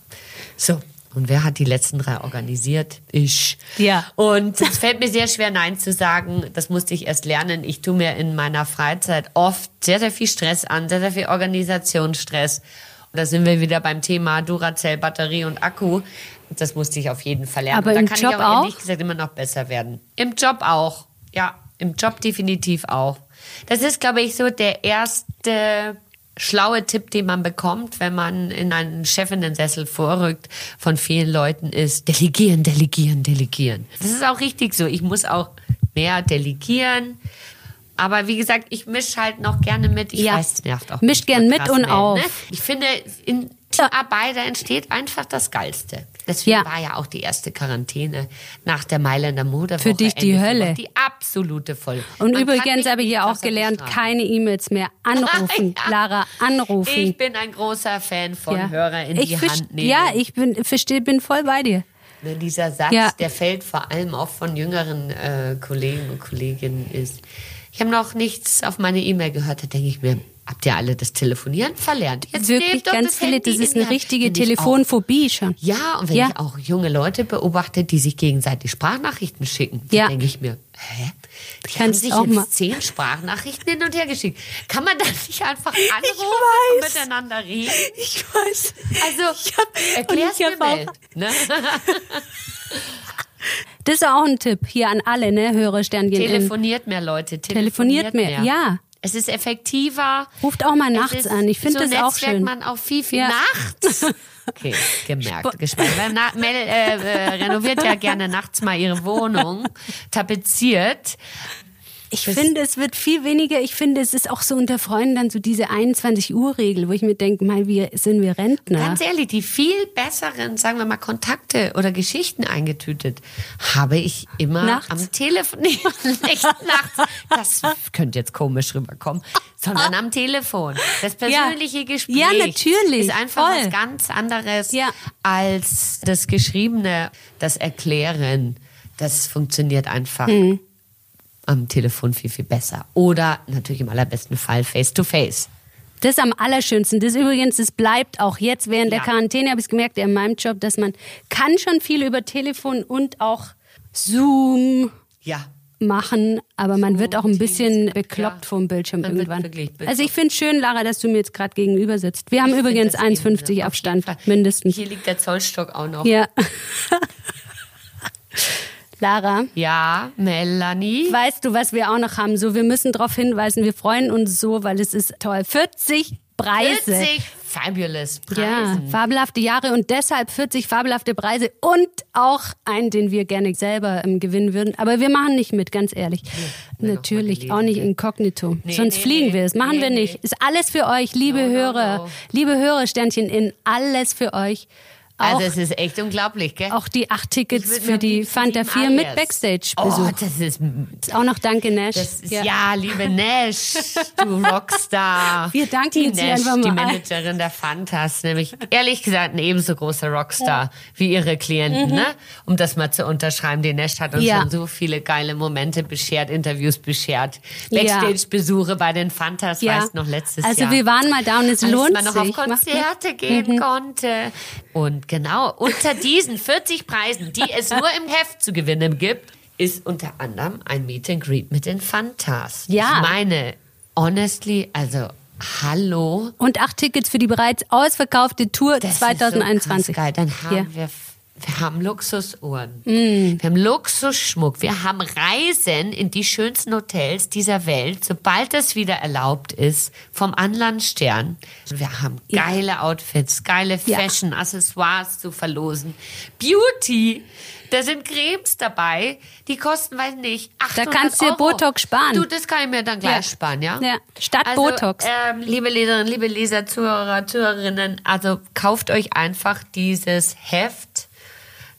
So. Und wer hat die letzten drei organisiert? Ich. Ja. Und es fällt mir sehr schwer, Nein zu sagen. Das musste ich erst lernen. Ich tue mir in meiner Freizeit oft sehr, sehr viel Stress an, sehr, sehr viel Organisationsstress. Und da sind wir wieder beim Thema Duracell, Batterie und Akku. Das musste ich auf jeden Fall lernen. Aber und da im kann Job ich aber auch? ehrlich gesagt immer noch besser werden. Im Job auch. Ja, im Job definitiv auch. Das ist, glaube ich, so der erste schlaue Tipp, den man bekommt, wenn man in einen Chefinnensessel vorrückt, von vielen Leuten ist, delegieren, delegieren, delegieren. Das ist auch richtig so. Ich muss auch mehr delegieren. Aber wie gesagt, ich mische halt noch gerne mit. Ich Ja. weiß, nervt auch. Mischt gern mit und man, auf. Ne? Ich finde, in Arbeit, da entsteht einfach das Geilste. Deswegen Ja. war ja auch die erste Quarantäne nach der Mailänder Modewoche. Für dich die Ende Hölle. Die absolute Voll. Und Man übrigens habe ich ja auch gelernt, keine E-Mails mehr anrufen. Ja. Lara, anrufen. Ich bin ein großer Fan von ja. Hörer in ich die Hand nehmen. Ja, ich bin, versteh, bin voll bei dir. Ne, dieser Satz, Ja. der fällt vor allem auch von jüngeren äh, Kollegen und Kolleginnen ist. Ich habe noch nichts auf meine E-Mail gehört, da denke ich mir, habt ihr alle das Telefonieren verlernt? Jetzt Wirklich ganz das viele, Handy das ist eine richtige ich auch. Telefonphobie schon. Ja, und wenn Ja. ich auch junge Leute beobachte, die sich gegenseitig Sprachnachrichten schicken, Ja. dann denke ich mir, hä? Die haben kannst sich auch jetzt mal- zehn Sprachnachrichten hin und her geschickt. Kann man da nicht einfach anrufen und miteinander reden? Ich weiß. Also, erklär's und mir ich hab mal. Ne? Das ist auch ein Tipp hier an alle, ne, Hörersternchen. in- Telefoniert mehr, Leute. Telefoniert mehr, ja. Es ist effektiver. Ruft auch mal nachts an. Ich finde so das auch schön. man auch viel, viel Ja. nachts. Okay, gemerkt, gespannt. Weil Na Mel äh, äh, renoviert ja gerne nachts mal ihre Wohnung, tapeziert. Ich finde, es wird viel weniger. Ich finde, es ist auch so unter Freunden dann so diese 21-Uhr-Regel, wo ich mir denke, mal, wir sind wir Rentner. Ganz ehrlich, die viel besseren, sagen wir mal, Kontakte oder Geschichten eingetütet habe ich immer Nachts? am Telefon. Nee, nicht nachts. Das könnte jetzt komisch rüberkommen, sondern am Telefon. Das persönliche Gespräch Ja, natürlich. ist einfach Voll. was ganz anderes Ja. als das Geschriebene, das Erklären. Das funktioniert einfach. Mhm. Am Telefon viel, viel besser. Oder natürlich im allerbesten Fall face to face. Das ist am allerschönsten. Das übrigens, das bleibt auch jetzt während der Ja. Quarantäne, habe ich gemerkt, in meinem Job, dass man kann schon viel über Telefon und auch Zoom Ja. machen, aber man wird auch ein bisschen Teams, bekloppt ja. vom Bildschirm Man irgendwann. Also ich finde es schön, Lara, dass du mir jetzt gerade gegenüber sitzt. Wir haben Ich übrigens find das eben, 1,50 ne, auf Abstand, mindestens. Hier liegt der Zollstock auch noch. Ja. Lara, Ja, Melanie. weißt du, was wir auch noch haben? So, wir müssen darauf hinweisen, wir freuen uns so, weil es ist toll. 40 Preise. 40 fabulous Ja, Preisen. fabelhafte Jahre und deshalb 40 fabelhafte Preise und auch einen, den wir gerne selber ähm, gewinnen würden. Aber wir machen nicht mit, ganz ehrlich. Natürlich, gelesen, auch nicht inkognito. Nee, Sonst nee, fliegen nee. wir. Das machen Nee, wir nee. nicht. Ist alles für euch, liebe No, no, Hörer. no. Liebe Hörersternchen in alles für euch. Auch, Also es ist echt unglaublich, gell? auch die acht Tickets für die Fanta sieben 4 mit. Backstage-Besuch. Oh, das ist, Ist auch noch danke Nash. ist ja. liebe Nash, du Rockstar. Wir danken die jetzt Nash, einfach die mal. Managerin der Fantas, nämlich ehrlich gesagt ein ebenso großer Rockstar wie ihre Klienten, ne? Um das mal zu unterschreiben. Die Nash hat uns Mhm. Ja. schon so viele geile Momente beschert, Interviews beschert, Ja. Backstage-Besuche bei den Fantas, Ja. weißt noch letztes also Jahr. wir waren mal da und es als lohnt man noch auf sich. Konzerte gehen konnte. Und genau, unter diesen 40 Preisen, die es nur im Heft zu gewinnen gibt, ist unter anderem ein Meet and Greet mit den Fantas. Ja. Ich meine, honestly, also hallo. Und acht Tickets für die bereits ausverkaufte Tour Das 2021. Ist so geil. Dann haben Ja. wir wir haben Luxusuhren. Mm. Wir haben Luxusschmuck. Wir haben Reisen in die schönsten Hotels dieser Welt, sobald das wieder erlaubt ist, vom Anlandstern. Wir haben geile Outfits, geile Ja. Fashion, Accessoires zu verlosen. Beauty. Da sind Cremes dabei, die kosten, weiß nicht, 800 kannst du dir. Botox sparen. Du, das kann ich mir dann gleich Ja. sparen, ja? Ja, statt also, Botox. Ähm, liebe Leserinnen, liebe Leser, Zuhörer, Zuhörerinnen, also kauft euch einfach dieses Heft,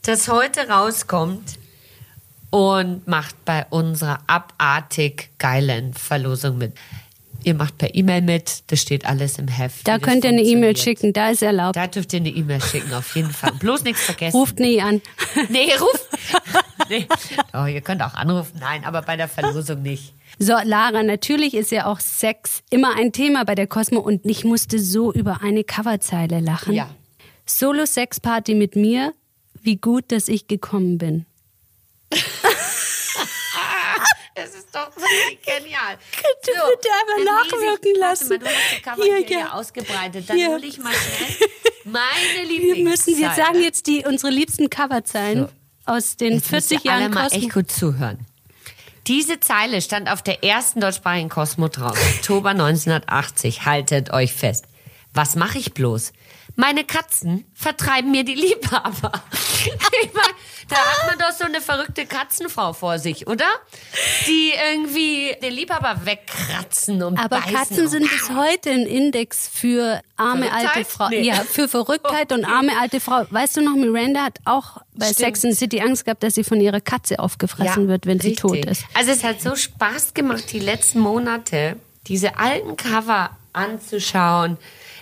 das heute rauskommt und macht bei unserer abartig geilen Verlosung mit. Ihr macht per E-Mail mit, das steht alles im Heft. Da könnt ihr eine E-Mail schicken, da ist erlaubt. Da dürft ihr eine E-Mail schicken, auf jeden Fall. Bloß nichts vergessen. Ruft nie an. Nee, ruft. nee. Oh, ihr könnt auch anrufen. Nein, aber bei der Verlosung nicht. So, Lara, natürlich ist ja auch Sex immer ein Thema bei der Cosmo und ich musste so über eine Coverzeile lachen. Ja. Solo-Sex-Party mit mir, wie gut, dass ich gekommen bin. Das ist doch genial. Bitte, bitte einmal nachwirken ich, lassen. Mal, du hast die Cover Hier, hier, ja. ausgebreitet. Dann Hier. hole ich mal schnell meine Wir Lieblingszeit. müssen, wir sagen jetzt die, unsere liebsten Coverzeilen So. aus den Jetzt müsst 40 ihr alle Jahren mal Cosmo. echt gut zuhören. Diese Zeile stand auf der ersten deutschsprachigen Cosmo drauf. Oktober 1980. Haltet euch fest. Was mache ich bloß? Meine Katzen vertreiben mir die Liebhaber. Ich mein, da hat man doch so eine verrückte Katzenfrau vor sich, oder? Die irgendwie den Liebhaber wegkratzen und Aber beißen Katzen und- sind bis heute ein Index für arme alte Frau. Nee. Ja, für Verrücktheit und arme alte Frau. Weißt du noch, Miranda hat auch bei Stimmt. Sex and the City Angst gehabt, dass sie von ihrer Katze aufgefressen Ja, wird, wenn sie richtig. tot ist. Also es hat so Spaß gemacht, die letzten Monate diese alten Cover anzuschauen,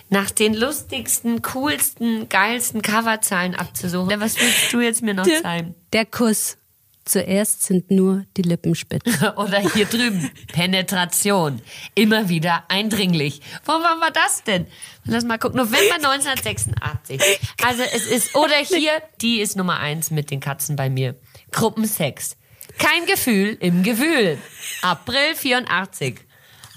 nach den lustigsten, coolsten, geilsten Coverzahlen abzusuchen. Was willst du jetzt mir noch zeigen? Der Kuss. Zuerst sind nur die Lippen spitz. Oder hier drüben, Penetration. Immer wieder eindringlich. Wo wann war das denn? Lass mal gucken. November 1986. Also es ist, oder hier, die ist Nummer eins mit den Katzen bei mir. Gruppensex. Kein Gefühl im Gewühl. April 84.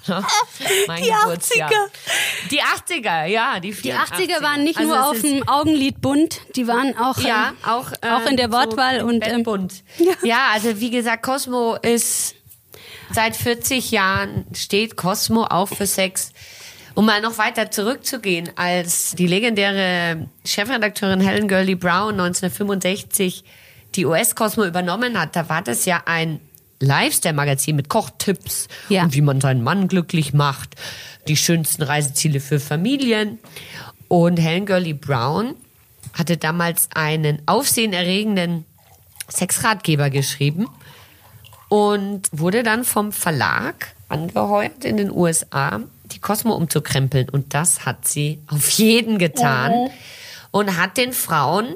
Mein Die Geburtsjahr. 80er. Die 80er, ja. Die, Die 84er. 80er waren nicht Also nur auf dem Augenlid bunt, die waren auch, ja, ähm, auch, äh, auch in der Wortwahl so und ähm, bunt. Ja. Ja. also wie gesagt, Cosmo ist seit 40 Jahren steht Cosmo auch für Sex. Um mal noch weiter zurückzugehen, als die legendäre Chefredakteurin Helen Gurley Brown 1965 die US Cosmo übernommen hat, da war das ja ein Lifestyle-Magazin mit Kochtipps Ja. und wie man seinen Mann glücklich macht, die schönsten Reiseziele für Familien. Und Helen Gurley Brown hatte damals einen aufsehenerregenden Sexratgeber geschrieben und wurde dann vom Verlag angeheuert in den USA, die Cosmo umzukrempeln. Und das hat sie auf jeden getan und hat den Frauen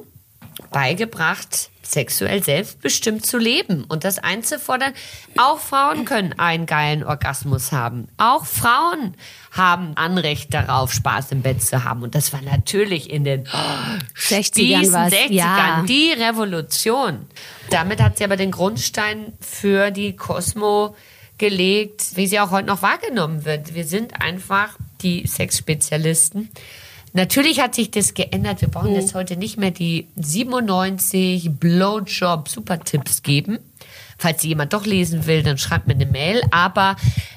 beigebracht, sexuell selbstbestimmt zu leben und das einzufordern. Auch Frauen können einen geilen Orgasmus haben. Auch Frauen haben Anrecht darauf, Spaß im Bett zu haben. Und das war natürlich in den 60ern war's, 60ern ja. die Revolution. Damit hat sie aber den Grundstein für die Cosmo gelegt, wie sie auch heute noch wahrgenommen wird. Wir sind einfach die Sexspezialisten. Natürlich hat sich das geändert. Wir brauchen jetzt heute nicht mehr die 97 Blowjob-Supertipps geben. Falls sie jemand doch lesen will, dann schreibt mir eine Mail. Aber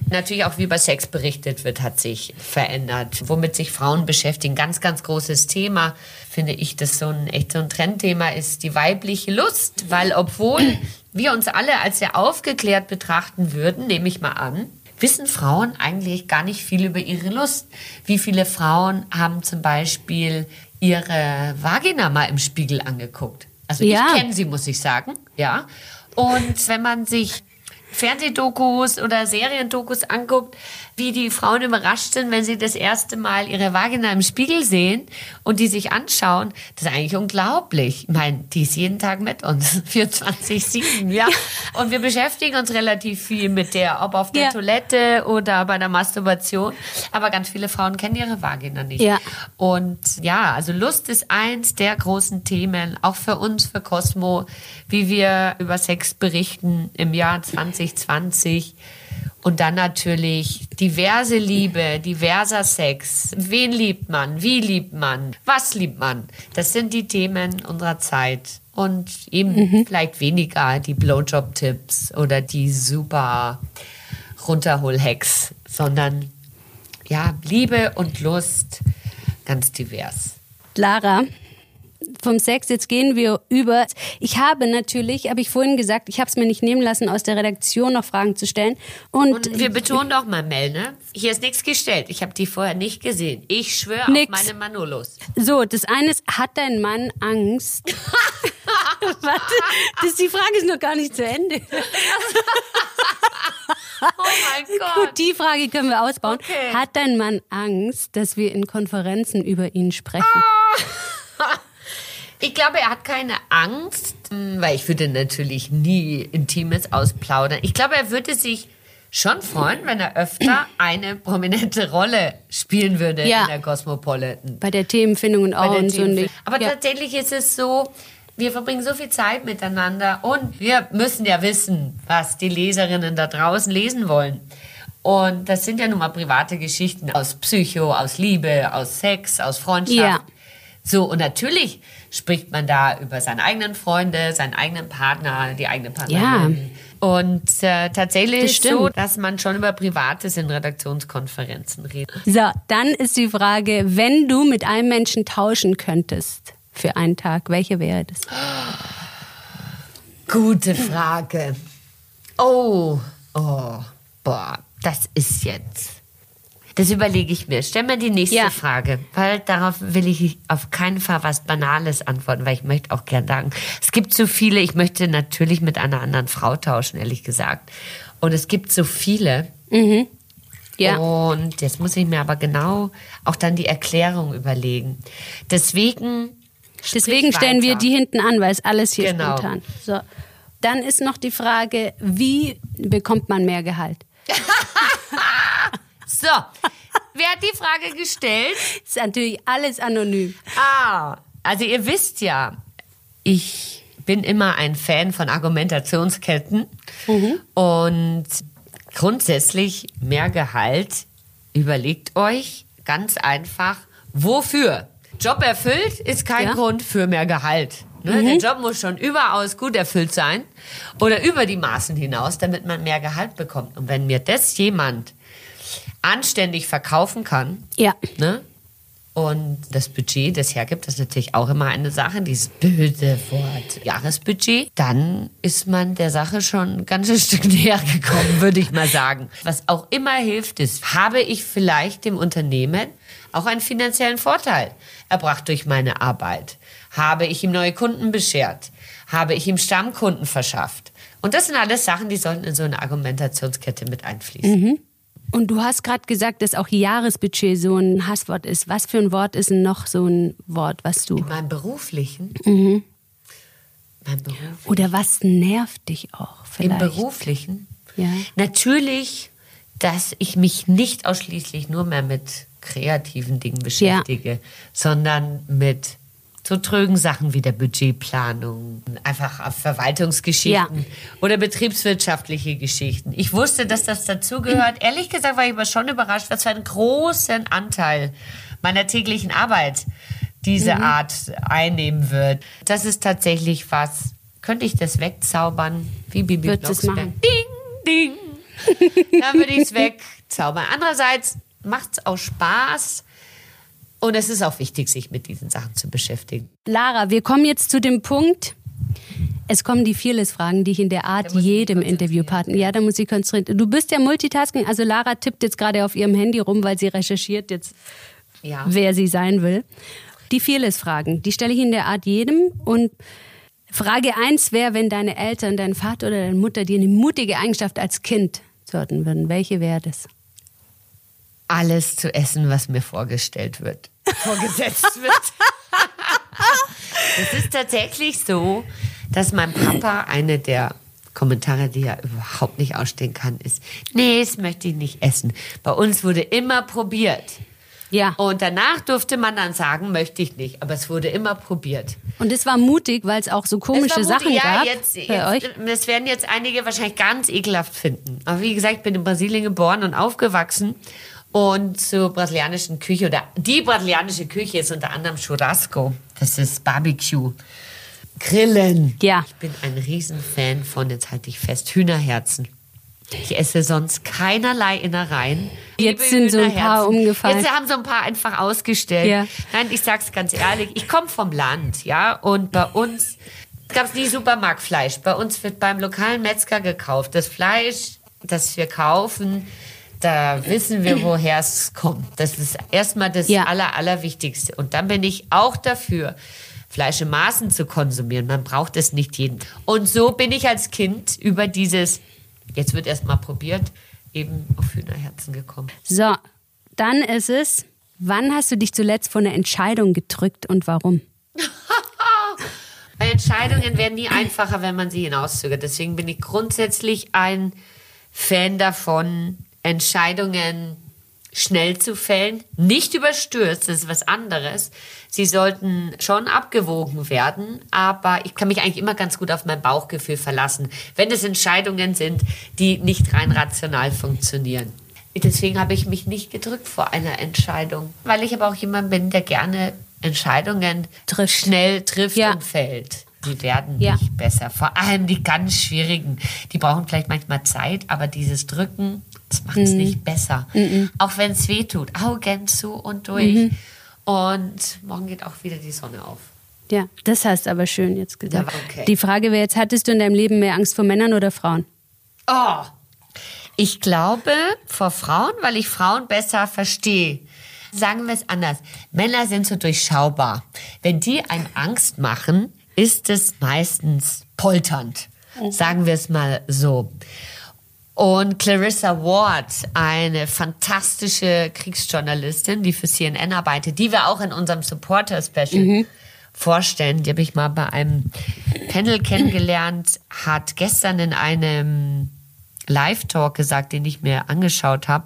natürlich auch wie über Sex berichtet wird, hat sich verändert. Womit sich Frauen beschäftigen. Ganz, ganz großes Thema, finde ich, das so ein echt so ein Trendthema ist, die weibliche Lust. Weil obwohl wir uns alle als sehr aufgeklärt betrachten würden, nehme ich mal an, wissen Frauen eigentlich gar nicht viel über ihre Lust. Wie viele Frauen haben zum Beispiel ihre Vagina mal im Spiegel angeguckt? Also Ja. ich kenne sie, muss ich sagen. Ja. Und wenn man sich Fernsehdokus oder Seriendokus anguckt, wie die Frauen überrascht sind, wenn sie das erste Mal ihre Vagina im Spiegel sehen und die sich anschauen, das ist eigentlich unglaublich. Ich meine, die ist jeden Tag mit uns, 24-7, ja. Und wir beschäftigen uns relativ viel mit der, ob auf der Ja. Toilette oder bei der Masturbation. Aber ganz viele Frauen kennen ihre Vagina nicht. Ja. Und ja, also Lust ist eins der großen Themen, auch für uns, für Cosmo, wie wir über Sex berichten im Jahr 2020. Und dann natürlich diverse Liebe, diverser Sex. Wen liebt man? Wie liebt man? Was liebt man? Das sind die Themen unserer Zeit. Und eben vielleicht weniger die Blowjob-Tipps oder die super Runterhol-Hacks, sondern ja, Liebe und Lust ganz divers. Lara, vom Sex, jetzt gehen wir über. Ich habe natürlich, habe ich vorhin gesagt, ich habe es mir nicht nehmen lassen, aus der Redaktion noch Fragen zu stellen. Und, Und wir betonen doch mal, Mel, ne? Hier ist nichts gestellt. Ich habe die vorher nicht gesehen. Ich schwöre auf meine Manolos. so, das eine ist, hat dein Mann Angst? Warte, das, die Frage ist noch gar nicht zu Ende. Oh mein Gut, Gott. die Frage können wir ausbauen. Okay. Hat dein Mann Angst, dass wir in Konferenzen über ihn sprechen? Ich glaube, er hat keine Angst, hm, weil ich würde natürlich nie Intimes ausplaudern. Ich glaube, er würde sich schon freuen, wenn er öfter eine prominente Rolle spielen würde Ja. in der Cosmopolitan. Bei der Themenfindung und auch und so. Aber ja. tatsächlich ist es so, wir verbringen so viel Zeit miteinander und wir müssen ja wissen, was die Leserinnen da draußen lesen wollen. Und das sind ja nun mal private Geschichten aus Psycho, aus Liebe, aus Sex, aus Freundschaft. Ja. So, und natürlich spricht man da über seine eigenen Freunde, seinen eigenen Partner, die eigene Partnerin, Und äh, tatsächlich Das ist es so, dass man schon über Privates in Redaktionskonferenzen redet. So, dann ist die Frage, wenn du mit einem Menschen tauschen könntest für einen Tag, welche wäre das? Gute Frage. Oh, oh, boah, das ist jetzt. Das überlege ich mir. Stell mir die nächste Ja. Frage, weil darauf will ich auf keinen Fall was Banales antworten, weil ich möchte auch gern sagen, es gibt so viele, ich möchte natürlich mit einer anderen Frau tauschen, ehrlich gesagt. Und es gibt so viele. Ja. Und jetzt muss ich mir aber genau auch dann die Erklärung überlegen. Deswegen. Deswegen stellen wir weiter. die hinten an, weil es alles hier Genau. spontan. So. Dann ist noch die Frage, wie bekommt man mehr Gehalt? So, wer hat die Frage gestellt? Ist natürlich alles anonym. Ah, also ihr wisst ja, ich bin immer ein Fan von Argumentationsketten und grundsätzlich mehr Gehalt. Überlegt euch ganz einfach, wofür. Job erfüllt ist kein Ja. Grund für mehr Gehalt. Ne? Der Job muss schon überaus gut erfüllt sein oder über die Maßen hinaus, damit man mehr Gehalt bekommt. Und wenn mir das jemand anständig verkaufen kann, Ja. Ne? Und das Budget, das hergibt, das ist natürlich auch immer eine Sache, dieses böse Wort Jahresbudget. Dann ist man der Sache schon ein ganzes Stück näher gekommen, würde ich mal sagen. Was auch immer hilft, ist, habe ich vielleicht dem Unternehmen auch einen finanziellen Vorteil erbracht durch meine Arbeit? Habe ich ihm neue Kunden beschert? Habe ich ihm Stammkunden verschafft? Und das sind alles Sachen, die sollten in so eine Argumentationskette mit einfließen. Und du hast gerade gesagt, dass auch Jahresbudget so ein Hasswort ist. Was für ein Wort ist denn noch so ein Wort, was du. In meinem beruflichen, mein Beruf, Oder was nervt dich auch im vielleicht? beruflichen, Ja. natürlich, dass ich mich nicht ausschließlich nur mehr mit kreativen Dingen beschäftige, sondern mit so trögen Sachen wie der Budgetplanung, einfach Verwaltungsgeschichten Ja. oder betriebswirtschaftliche Geschichten. Ich wusste, dass das dazugehört. Ehrlich gesagt war ich aber schon überrascht, was für einen großen Anteil meiner täglichen Arbeit diese Mhm. Art einnehmen wird. Das ist tatsächlich was. Könnte ich das wegzaubern? Wie Bibi du's Blocksberg? machen? Ding, ding. Dann würde ich es wegzaubern. Andererseits macht es auch Spaß. Und es ist auch wichtig, sich mit diesen Sachen zu beschäftigen. Lara, wir kommen jetzt zu dem Punkt. Es kommen die Fearless-Fragen, die ich in der Art jedem Interviewpartner. Ja, da muss ich konzentrieren. Du bist ja Multitasking, also Lara tippt jetzt gerade auf ihrem Handy rum, weil sie recherchiert jetzt, Ja. wer sie sein will. Die Fearless-Fragen, die stelle ich in der Art jedem. Und Frage eins wäre, wenn deine Eltern, dein Vater oder deine Mutter dir eine mutige Eigenschaft als Kind zoten würden, welche wäre das? Alles zu essen, was mir vorgestellt wird, vorgesetzt wird. es ist tatsächlich so, dass mein Papa eine der Kommentare, die er überhaupt nicht ausstehen kann, ist, nee, das möchte ich nicht essen. Bei uns wurde immer probiert. Ja. Und danach durfte man dann sagen, möchte ich nicht. Aber es wurde immer probiert. Und es war mutig, weil es auch so komische war Sachen mutig. ja, gab Jetzt, bei euch. jetzt, das werden jetzt einige wahrscheinlich ganz ekelhaft finden. Aber wie gesagt, ich bin in Brasilien geboren und aufgewachsen. Und zur brasilianischen Küche oder die brasilianische Küche ist unter anderem Churrasco. Das ist Barbecue. Grillen. Ja. Ich bin ein Riesenfan von, jetzt halte ich fest, Hühnerherzen. Ich esse sonst keinerlei Innereien. Jetzt Liebe sind so ein paar umgefallen. Jetzt haben so ein paar einfach ausgestellt. Ja. Nein, ich sag's ganz ehrlich, ich komme vom Land, ja, und bei uns gab's nie Supermarktfleisch. Bei uns wird beim lokalen Metzger gekauft. Das Fleisch, das wir kaufen, da wissen wir, woher es kommt. Das ist erstmal das Ja. Aller, Allerwichtigste. Und dann bin ich auch dafür, Fleisch in Maßen zu konsumieren. Man braucht es nicht jeden. Und so bin ich als Kind über dieses, jetzt wird erstmal probiert, eben auf Hühnerherzen gekommen. So, dann ist es, wann hast du dich zuletzt vor einer Entscheidung gedrückt und warum? Entscheidungen werden nie einfacher, wenn man sie hinauszögert. Deswegen bin ich grundsätzlich ein Fan davon, Entscheidungen schnell zu fällen, nicht überstürzt, das ist was anderes. Sie sollten schon abgewogen werden, aber ich kann mich eigentlich immer ganz gut auf mein Bauchgefühl verlassen, wenn es Entscheidungen sind, die nicht rein rational funktionieren. Deswegen habe ich mich nicht gedrückt vor einer Entscheidung, weil ich aber auch jemand bin, der gerne Entscheidungen Trifft. schnell trifft Ja. und fällt. Die werden Ja. nicht besser. Vor allem die ganz schwierigen. Die brauchen vielleicht manchmal Zeit, aber dieses Drücken, das macht es nicht besser. Auch wenn es weh tut. Augen zu und durch. Und morgen geht auch wieder die Sonne auf. Ja, das hast aber schön jetzt gesagt. Ja, okay. Die Frage wäre jetzt, hattest du in deinem Leben mehr Angst vor Männern oder Frauen? Oh, ich glaube vor Frauen, weil ich Frauen besser verstehe. Sagen wir es anders. Männer sind so durchschaubar. Wenn die einem Angst machen, ist es meistens polternd. Sagen wir es mal so. Und Clarissa Ward, eine fantastische Kriegsjournalistin, die für CNN arbeitet, die wir auch in unserem Supporter-Special vorstellen. Die habe ich mal bei einem Panel kennengelernt, hat gestern in einem Live-Talk gesagt, den ich mir angeschaut habe.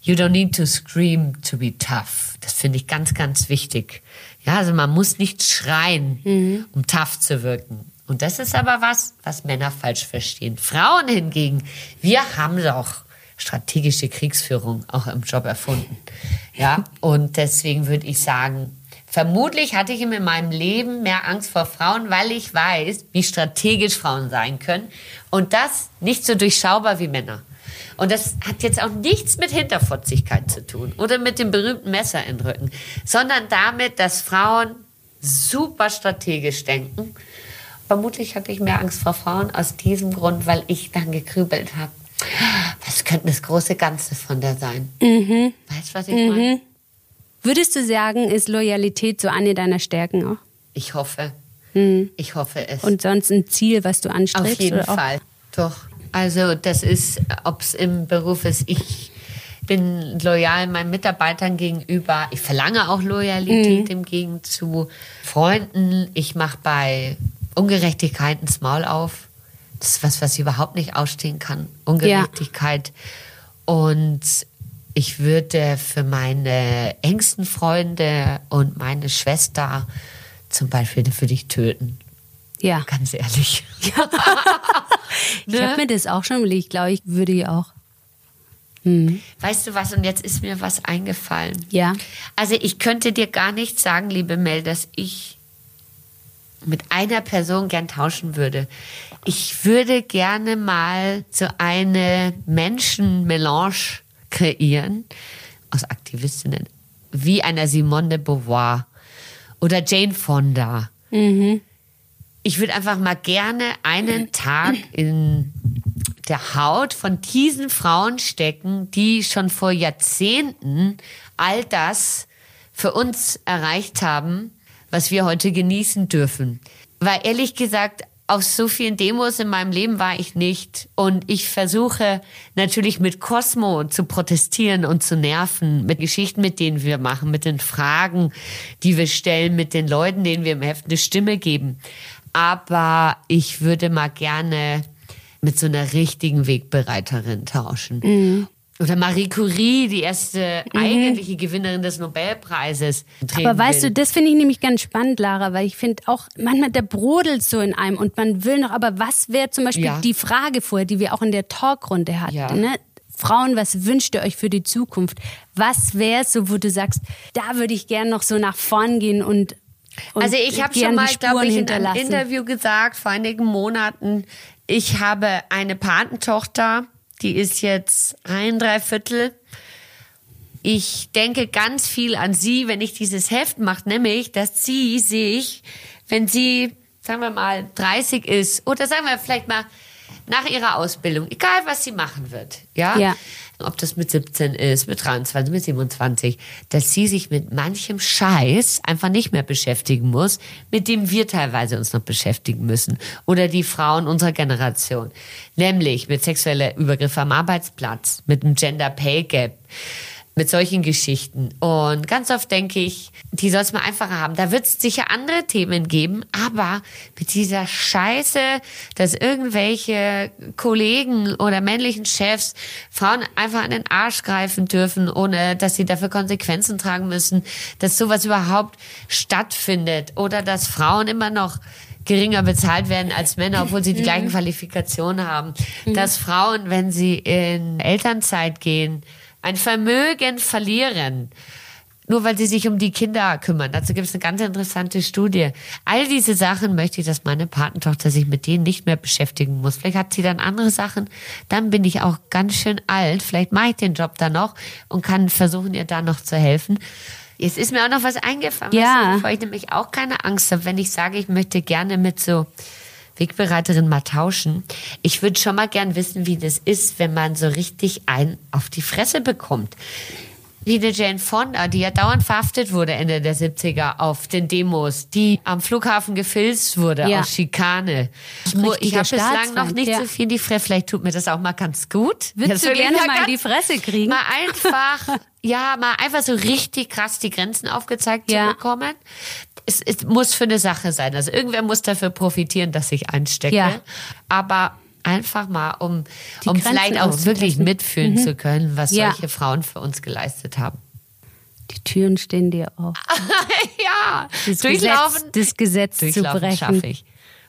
You don't need to scream to be tough. Das finde ich ganz, ganz wichtig. Ja, also man muss nicht schreien, um tough zu wirken. Und das ist aber was, was Männer falsch verstehen. Frauen hingegen, wir haben doch strategische Kriegsführung auch im Job erfunden. Ja, und deswegen würde ich sagen, vermutlich hatte ich in meinem Leben mehr Angst vor Frauen, weil ich weiß, wie strategisch Frauen sein können und das nicht so durchschaubar wie Männer. Und das hat jetzt auch nichts mit Hinterfotzigkeit zu tun oder mit dem berühmten Messer in Rücken, sondern damit, dass Frauen super strategisch denken. Vermutlich hatte ich mehr Angst vor Frauen aus diesem Grund, weil ich dann gegrübelt habe. Was könnte das große Ganze von der sein? Weißt du, was ich meine? Würdest du sagen, ist Loyalität so eine deiner Stärken auch? Ich hoffe. Ich hoffe es. Und sonst ein Ziel, was du anstrebst? Auf jeden Fall. Doch. Also das ist, ob es im Beruf ist, ich bin loyal meinen Mitarbeitern gegenüber. Ich verlange auch Loyalität im Gegenzug zu Freunden. Ich mache bei Ungerechtigkeiten das Maul auf. Das ist was, was ich überhaupt nicht ausstehen kann. Ungerechtigkeit. Und ich würde für meine engsten Freunde und meine Schwester zum Beispiel für dich töten. Ja. Ganz ehrlich. Ich habe mir das auch schon überlegt. Ich glaube, ich würde ich auch. Weißt du was? Und jetzt ist mir was eingefallen. Ja. Also ich könnte dir gar nicht sagen, liebe Mel, dass ich mit einer Person gern tauschen würde. Ich würde gerne mal so eine Menschenmelange kreieren aus Aktivistinnen, wie einer Simone de Beauvoir oder Jane Fonda. Ich würde einfach mal gerne einen Tag in der Haut von diesen Frauen stecken, die schon vor Jahrzehnten all das für uns erreicht haben, was wir heute genießen dürfen. Weil ehrlich gesagt, auf so vielen Demos in meinem Leben war ich nicht. Und ich versuche natürlich mit Cosmo zu protestieren und zu nerven, mit Geschichten, mit denen wir machen, mit den Fragen, die wir stellen, mit den Leuten, denen wir im Heft eine Stimme geben. Aber ich würde mal gerne mit so einer richtigen Wegbereiterin tauschen. Oder Marie Curie, die erste eigentliche Gewinnerin des Nobelpreises. Aber weißt du, das finde ich nämlich ganz spannend, Lara, weil ich finde auch, manchmal der brodelt so in einem und man will noch, aber was wäre zum Beispiel Ja. die Frage vorher, die wir auch in der Talkrunde hatten, Ja. ne? Frauen, was wünscht ihr euch für die Zukunft? Was wäre so, wo du sagst, da würde ich gern noch so nach vorn gehen und, und Also ich habe schon mal, glaube ich, in einem. Interview gesagt, vor einigen Monaten, ich habe eine Patentochter, die ist jetzt ein, drei Viertel. Ich denke ganz viel an sie, wenn ich dieses Heft mache, nämlich, dass sie sich, wenn sie, sagen wir mal, 30 ist, oder sagen wir vielleicht mal nach ihrer Ausbildung, egal was sie machen wird, ja, Ja. Ob das mit 17 ist, mit 23, mit 27, dass sie sich mit manchem Scheiß einfach nicht mehr beschäftigen muss, mit dem wir teilweise uns noch beschäftigen müssen. Oder die Frauen unserer Generation. Nämlich mit sexueller Übergriffe am Arbeitsplatz, mit dem Gender Pay Gap, mit solchen Geschichten. Und ganz oft denke ich, die soll es mal einfacher haben. Da wird es sicher andere Themen geben, aber mit dieser Scheiße, dass irgendwelche Kollegen oder männlichen Chefs Frauen einfach an den Arsch greifen dürfen, ohne dass sie dafür Konsequenzen tragen müssen, dass sowas überhaupt stattfindet oder dass Frauen immer noch geringer bezahlt werden als Männer, obwohl sie die gleichen Qualifikationen haben. Dass Frauen, wenn sie in Elternzeit gehen, ein Vermögen verlieren. nur weil sie sich um die Kinder kümmern. Dazu gibt es eine ganz interessante Studie. All diese Sachen möchte ich, dass meine Patentochter sich mit denen nicht mehr beschäftigen muss. Vielleicht hat sie dann andere Sachen. Dann bin ich auch ganz schön alt. Vielleicht mache ich den Job dann noch und kann versuchen, ihr da noch zu helfen. Jetzt ist mir auch noch was eingefallen, Ja. wovor ich nämlich auch keine Angst habe, wenn ich sage, ich möchte gerne mit so Wegbereiterin mal tauschen. Ich würde schon mal gern wissen, wie das ist, wenn man so richtig einen auf die Fresse bekommt. Wie eine Jane Fonda, die ja dauernd verhaftet wurde Ende der 70er auf den Demos, die am Flughafen gefilzt wurde Ja. aus Schikane. Ich, mu- ich Richtiger habe bislang noch nicht ja. so viel in die Fresse. Vielleicht tut mir das auch mal ganz gut. Würdest du gerne mal in die Fresse kriegen? Mal einfach, ja, mal einfach so richtig krass die Grenzen aufgezeigt Ja. zu bekommen. Es, es muss für eine Sache sein. Also irgendwer muss dafür profitieren, dass ich einstecke. Ja. Aber einfach mal, um, Die um Grenzen vielleicht auch wirklich mitfühlen zu können, was Mhm. Ja. solche Frauen für uns geleistet haben. Die Türen stehen dir auf. ja, Das durchlaufen, Gesetz, das Gesetz zu durchlaufen schaffe brechen. ich.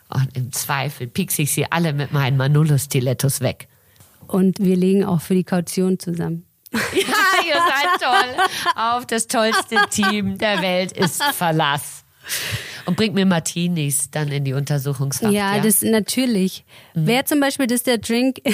Und im Zweifel piekse ich sie alle mit meinen Manolo-Stilettos weg. Und wir legen auch für die Kaution zusammen. Ja, ihr seid toll. Auf das tollste Team der Welt ist Verlass. Und bringt mir Martinis dann in die Untersuchungshaft. Ja, das natürlich. Mhm. Wäre zum Beispiel das der Drink,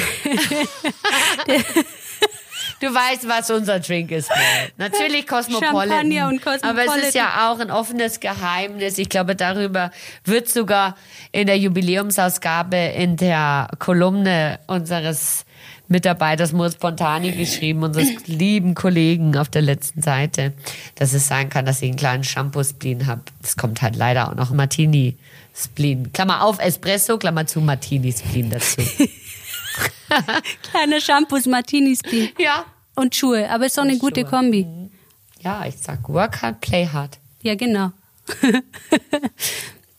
Du weißt, was unser Drink ist. Natürlich Cosmopolitan. Champagner und Aber es Cosmopolitan. ist ja auch ein offenes Geheimnis. Ich glaube, darüber wird sogar in der Jubiläumsausgabe in der Kolumne unseres Mitarbeiters Moritz Spontani geschrieben, unseres lieben Kollegen auf der letzten Seite, dass es sein kann, dass ich einen kleinen Shampoo-Spleen habe. Es kommt halt leider auch noch Martini-Spleen. Klammer auf, Espresso, Klammer zu, Martini-Spleen dazu. kleine Shampoos, Martinis Spleen ja. und Schuhe. Aber ist doch eine gute Schuhe. Kombi. Ja, ich sag, work hard, play hard. Ja, genau.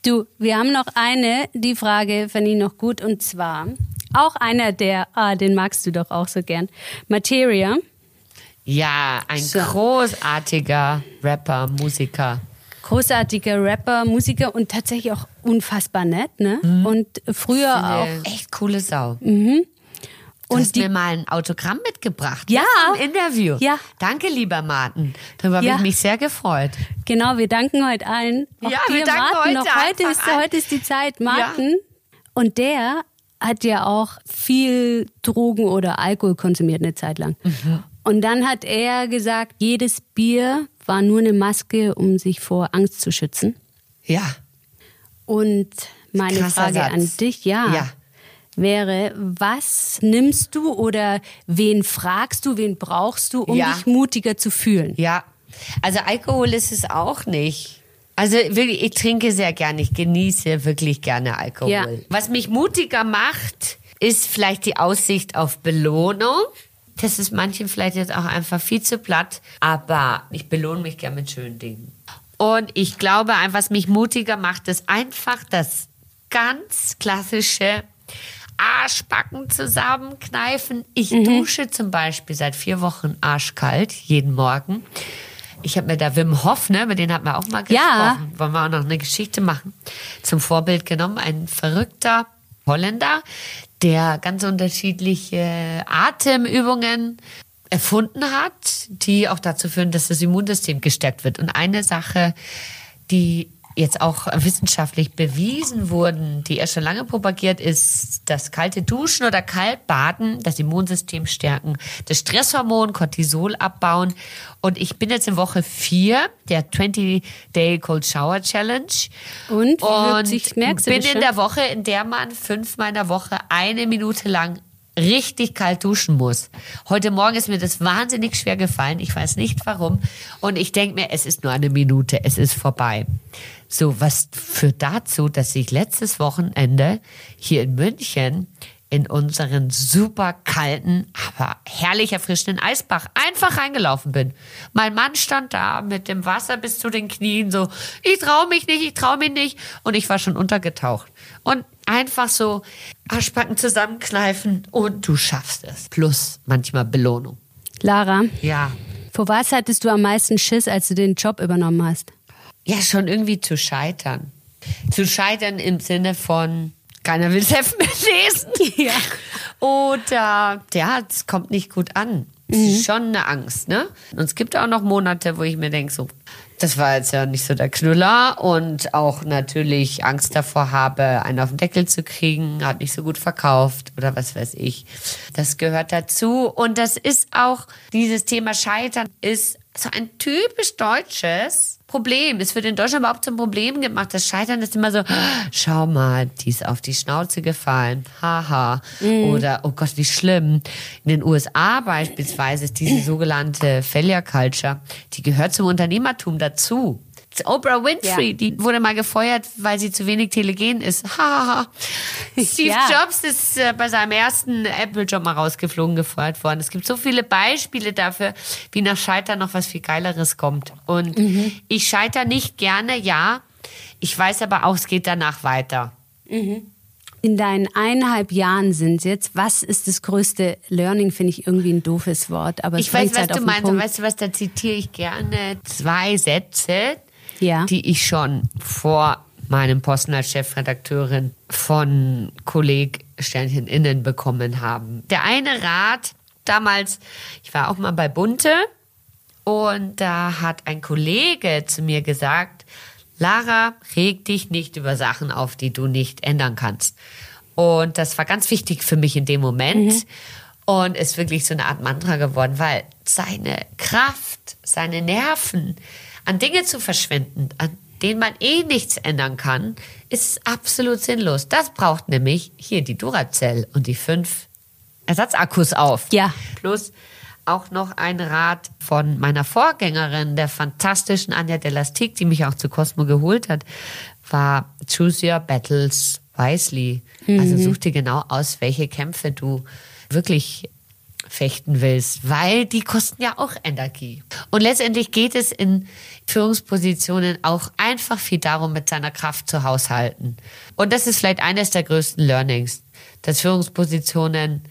du, wir haben noch eine, die Frage fand ich noch gut, und zwar auch einer der, ah, den magst du doch auch so gern. Materia. Ja, ein So. großartiger Rapper, Musiker. Großartiger Rapper, Musiker und tatsächlich auch unfassbar nett, ne? Und früher auch. Echt coole Sau. Du Und hast die- mir mal ein Autogramm mitgebracht. Ja. Im Interview. Ja. Danke, lieber Martin. Darüber Ja. habe ich mich sehr gefreut. Genau, wir danken heute allen. Auch Ja, dir, wir danken Martin. heute noch heute, ist, heute ist die Zeit, Martin. Und der hat ja auch viel Drogen oder Alkohol konsumiert eine Zeit lang. Mhm. Und dann hat er gesagt, jedes Bier war nur eine Maske, um sich vor Angst zu schützen. Ja. Und meine Krasser Frage Satz. an dich, ja, Ja. wäre, was nimmst du oder wen fragst du, wen brauchst du, um Ja. dich mutiger zu fühlen? Ja. Also Alkohol ist es auch nicht. Also wirklich, ich trinke sehr gerne, ich genieße wirklich gerne Alkohol. Ja. Was mich mutiger macht, ist vielleicht die Aussicht auf Belohnung. Das ist manchen vielleicht jetzt auch einfach viel zu platt, aber ich belohne mich gerne mit schönen Dingen. Und ich glaube, einfach, was mich mutiger macht, ist einfach das ganz klassische Arschbacken zusammenkneifen. Ich dusche zum Beispiel seit vier Wochen arschkalt, jeden Morgen. Ich habe mir da Wim Hof, ne, mit denen hat man auch mal gesprochen. Ja. Wollen wir auch noch eine Geschichte machen? Zum Vorbild genommen, ein verrückter Holländer, der ganz unterschiedliche Atemübungen erfunden hat, die auch dazu führen, dass das Immunsystem gestärkt wird. Und eine Sache, die jetzt auch wissenschaftlich bewiesen wurden, die er schon lange propagiert, ist das kalte Duschen oder Kaltbaden, das Immunsystem stärken, das Stresshormon Cortisol abbauen. Und ich bin jetzt in Woche vier der 20-Day Cold Shower Challenge. Und? Und du bin in der Woche, in der man fünfmal in der Woche eine Minute lang richtig kalt duschen muss. Heute Morgen ist mir das wahnsinnig schwer gefallen. Ich weiß nicht warum. Und ich denke mir, es ist nur eine Minute, es ist vorbei. So, was führt dazu, dass ich letztes Wochenende hier in München in unseren super kalten, aber herrlich erfrischenden Eisbach einfach reingelaufen bin. Mein Mann stand da mit dem Wasser bis zu den Knien, so, ich traue mich nicht, ich traue mich nicht. Und ich war schon untergetaucht. Und einfach so Arschbacken zusammenkneifen und du schaffst es. Plus manchmal Belohnung. Lara, Ja. vor was hattest du am meisten Schiss, als du den Job übernommen hast? Ja, schon irgendwie zu scheitern. Zu scheitern im Sinne von, keiner will Heft mehr lesen. Ja. Oder, ja, es kommt nicht gut an. Das ist schon eine Angst, ne? Und es gibt auch noch Monate, wo ich mir denke, so, das war jetzt ja nicht so der Knüller und auch natürlich Angst davor habe, einen auf den Deckel zu kriegen, hat nicht so gut verkauft oder was weiß ich. Das gehört dazu. Und das ist auch, dieses Thema Scheitern ist so ein typisch deutsches Problem. Es wird in Deutschland überhaupt zum Problem gemacht. Das Scheitern ist immer so, schau mal, die ist auf die Schnauze gefallen. Haha. Mhm. Oder, oh Gott, wie schlimm. In den USA beispielsweise ist diese sogenannte Failure Culture, die gehört zum Unternehmertum dazu. Oprah Winfrey, ja. die wurde mal gefeuert, weil sie zu wenig telegen ist. Steve ja. Jobs ist äh, bei seinem ersten Apple-Job mal rausgeflogen, gefeuert worden. Es gibt so viele Beispiele dafür, wie nach Scheitern noch was viel Geileres kommt. Und mhm. ich scheitere nicht gerne, ja. Ich weiß aber auch, es geht danach weiter. Mhm. In deinen eineinhalb Jahren sind jetzt, was ist das größte Learning, finde ich irgendwie ein doofes Wort. Aber ich weiß, was halt du meinst. Weißt du was, da zitiere ich gerne zwei Sätze, ja. die ich schon vor meinem Posten als Chefredakteurin von Kolleg Sternchen innen bekommen haben. Der eine Rat damals, ich war auch mal bei Bunte und da hat ein Kollege zu mir gesagt, Lara, reg dich nicht über Sachen auf, die du nicht ändern kannst. Und das war ganz wichtig für mich in dem Moment. Mhm. Und ist wirklich so eine Art Mantra geworden, weil seine Kraft, seine Nerven, an Dinge zu verschwenden, an denen man eh nichts ändern kann, ist absolut sinnlos. Das braucht nämlich hier die Duracell und die fünf Ersatzakkus auf. Ja. Plus auch noch ein Rat von meiner Vorgängerin, der fantastischen Anja Delastik, die mich auch zu Cosmo geholt hat, war Choose Your Battles wisely. Also mhm. Also such dir genau aus, welche Kämpfe du wirklich fechten willst, weil die kosten ja auch Energie. Und letztendlich geht es in Führungspositionen auch einfach viel darum, mit seiner Kraft zu haushalten. Und das ist vielleicht eines der größten Learnings, dass Führungspositionen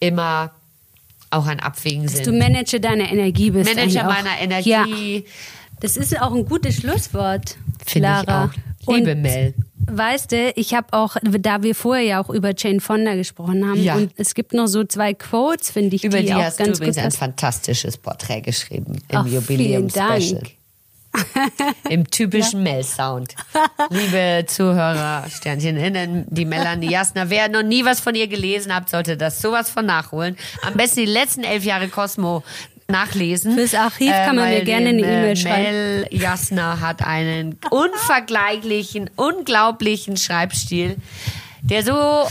immer auch ein Abwägen dass sind. Du Manager deiner Energie bist. Manager meiner Energie. Ja. Das ist auch ein gutes Schlusswort, Finde ich auch. Liebe Und Mel. Weißt du, ich habe auch, da wir vorher ja auch über Jane Fonda gesprochen haben, ja. und es gibt noch so zwei Quotes, finde ich, über die, die auch hast ganz du übrigens ein fantastisches Porträt geschrieben im Jubiläum-Special. Im typischen ja. Mel-Sound. Liebe Zuhörer, Sternchen innen, die Melanie Jasner, wer noch nie was von ihr gelesen hat, sollte das sowas von nachholen. Am besten die letzten elf Jahre Cosmo nachlesen. Fürs Archiv kann man mir gerne eine E-Mail schreiben. Mel Jasner hat einen unvergleichlichen, unglaublichen Schreibstil, der so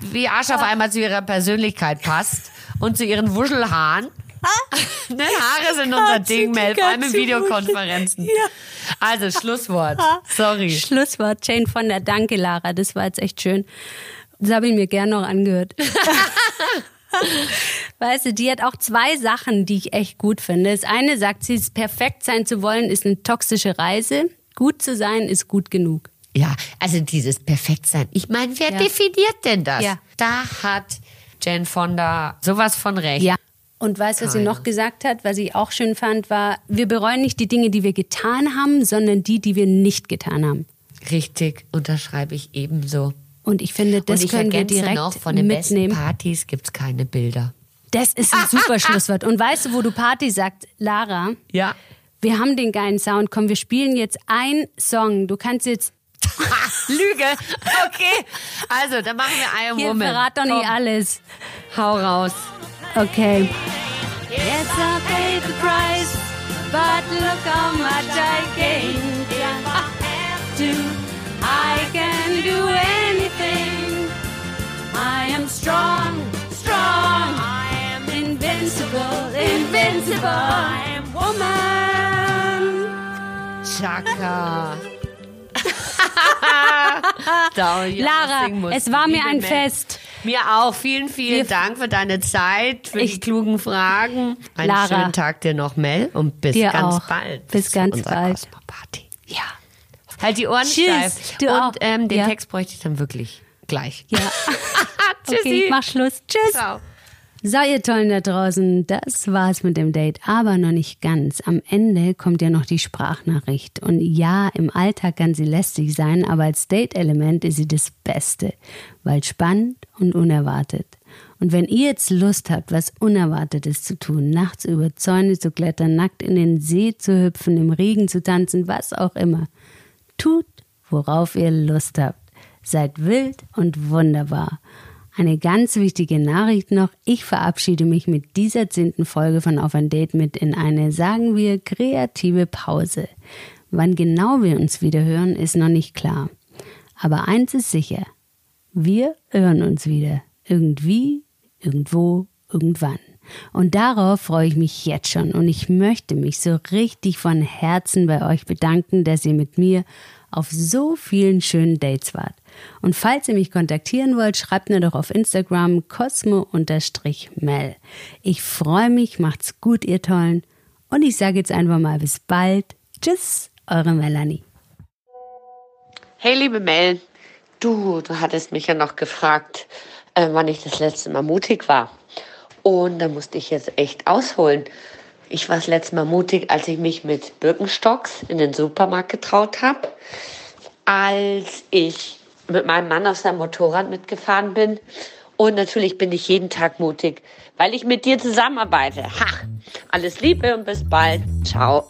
wie Arsch auf einmal zu ihrer Persönlichkeit passt und zu ihren Wuschelhaaren. ne, Haare sind unser Ding, Mel, vor allem in Videokonferenzen. Ja. Also Schlusswort. Sorry. Schlusswort. Jane von der Danke, Lara. Das war jetzt echt schön. Das habe ich mir gern noch angehört. Weißt du, die hat auch zwei Sachen, die ich echt gut finde. Das eine sagt sie, perfekt sein zu wollen, ist eine toxische Reise. Gut zu sein ist gut genug. Ja, also dieses Perfektsein. Ich meine, wer ja. definiert denn das? Ja. Da hat Jane Fonda sowas von recht. Ja. Und weißt du, was sie noch gesagt hat, was ich auch schön fand, war, wir bereuen nicht die Dinge, die wir getan haben, sondern die, die wir nicht getan haben. Richtig, unterschreibe ich ebenso. Und ich finde, das ich können wir direkt noch, von den mitnehmen. besten Partys gibt es keine Bilder. Das ist ein super Schlusswort. Und weißt du, wo du Party sagst, Lara? Ja. Wir haben den geilen Sound. Komm, wir spielen jetzt ein Song. Du kannst jetzt Lüge. Okay. Also, dann machen wir I Am Hier Woman. verrat doch nicht alles. Hau raus. Okay. Yes, I paid the price, but look how much I gained. I have to. I can do anything. I am strong, strong. Am invincible, invincible. I am woman. Chaka. Lara, es war mir ein Fest. Mir auch. Vielen, vielen Wir Dank für deine Zeit, für ich, die klugen Fragen. Einen Lara, schönen Tag dir noch, Mel. Und bis ganz auch. bald. Bis ganz bald. Cosmo-Party. Ja. Halt die Ohren Tschüss. steif. Du Und. Ähm, den ja. Text bräuchte ich dann wirklich gleich. Ja. Tschüssi. Okay, mach Schluss. Tschüss. Ciao. So, ihr Tollen da draußen, das war's mit dem Date, aber noch nicht ganz. Am Ende kommt ja noch die Sprachnachricht. Und ja, im Alltag kann sie lästig sein, aber als Date-Element ist sie das Beste, weil spannend und unerwartet. Und wenn ihr jetzt Lust habt, was Unerwartetes zu tun, nachts über Zäune zu klettern, nackt in den See zu hüpfen, im Regen zu tanzen, was auch immer, tut, worauf ihr Lust habt. Seid wild und wunderbar. Eine ganz wichtige Nachricht noch. Ich verabschiede mich mit dieser zehnten Folge von Auf ein Date mit in eine, sagen wir, kreative Pause. Wann genau wir uns wieder hören, ist noch nicht klar. Aber eins ist sicher. Wir hören uns wieder. Irgendwie, irgendwo, irgendwann. Und darauf freue ich mich jetzt schon und ich möchte mich so richtig von Herzen bei euch bedanken, dass ihr mit mir auf so vielen schönen Dates wart. Und falls ihr mich kontaktieren wollt, schreibt mir doch auf Instagram cosmo-mel. Ich freue mich, macht's gut, ihr Tollen. Und ich sage jetzt einfach mal bis bald. Tschüss, eure Melanie. Hey, liebe Mel, du, du hattest mich ja noch gefragt, äh, wann ich das letzte Mal mutig war. Und da musste ich jetzt echt ausholen. Ich war das letzte Mal mutig, als ich mich mit Birkenstocks in den Supermarkt getraut habe. Als ich mit meinem Mann auf seinem Motorrad mitgefahren bin. Und natürlich bin ich jeden Tag mutig, weil ich mit dir zusammenarbeite. Ha! Alles Liebe und bis bald. Ciao.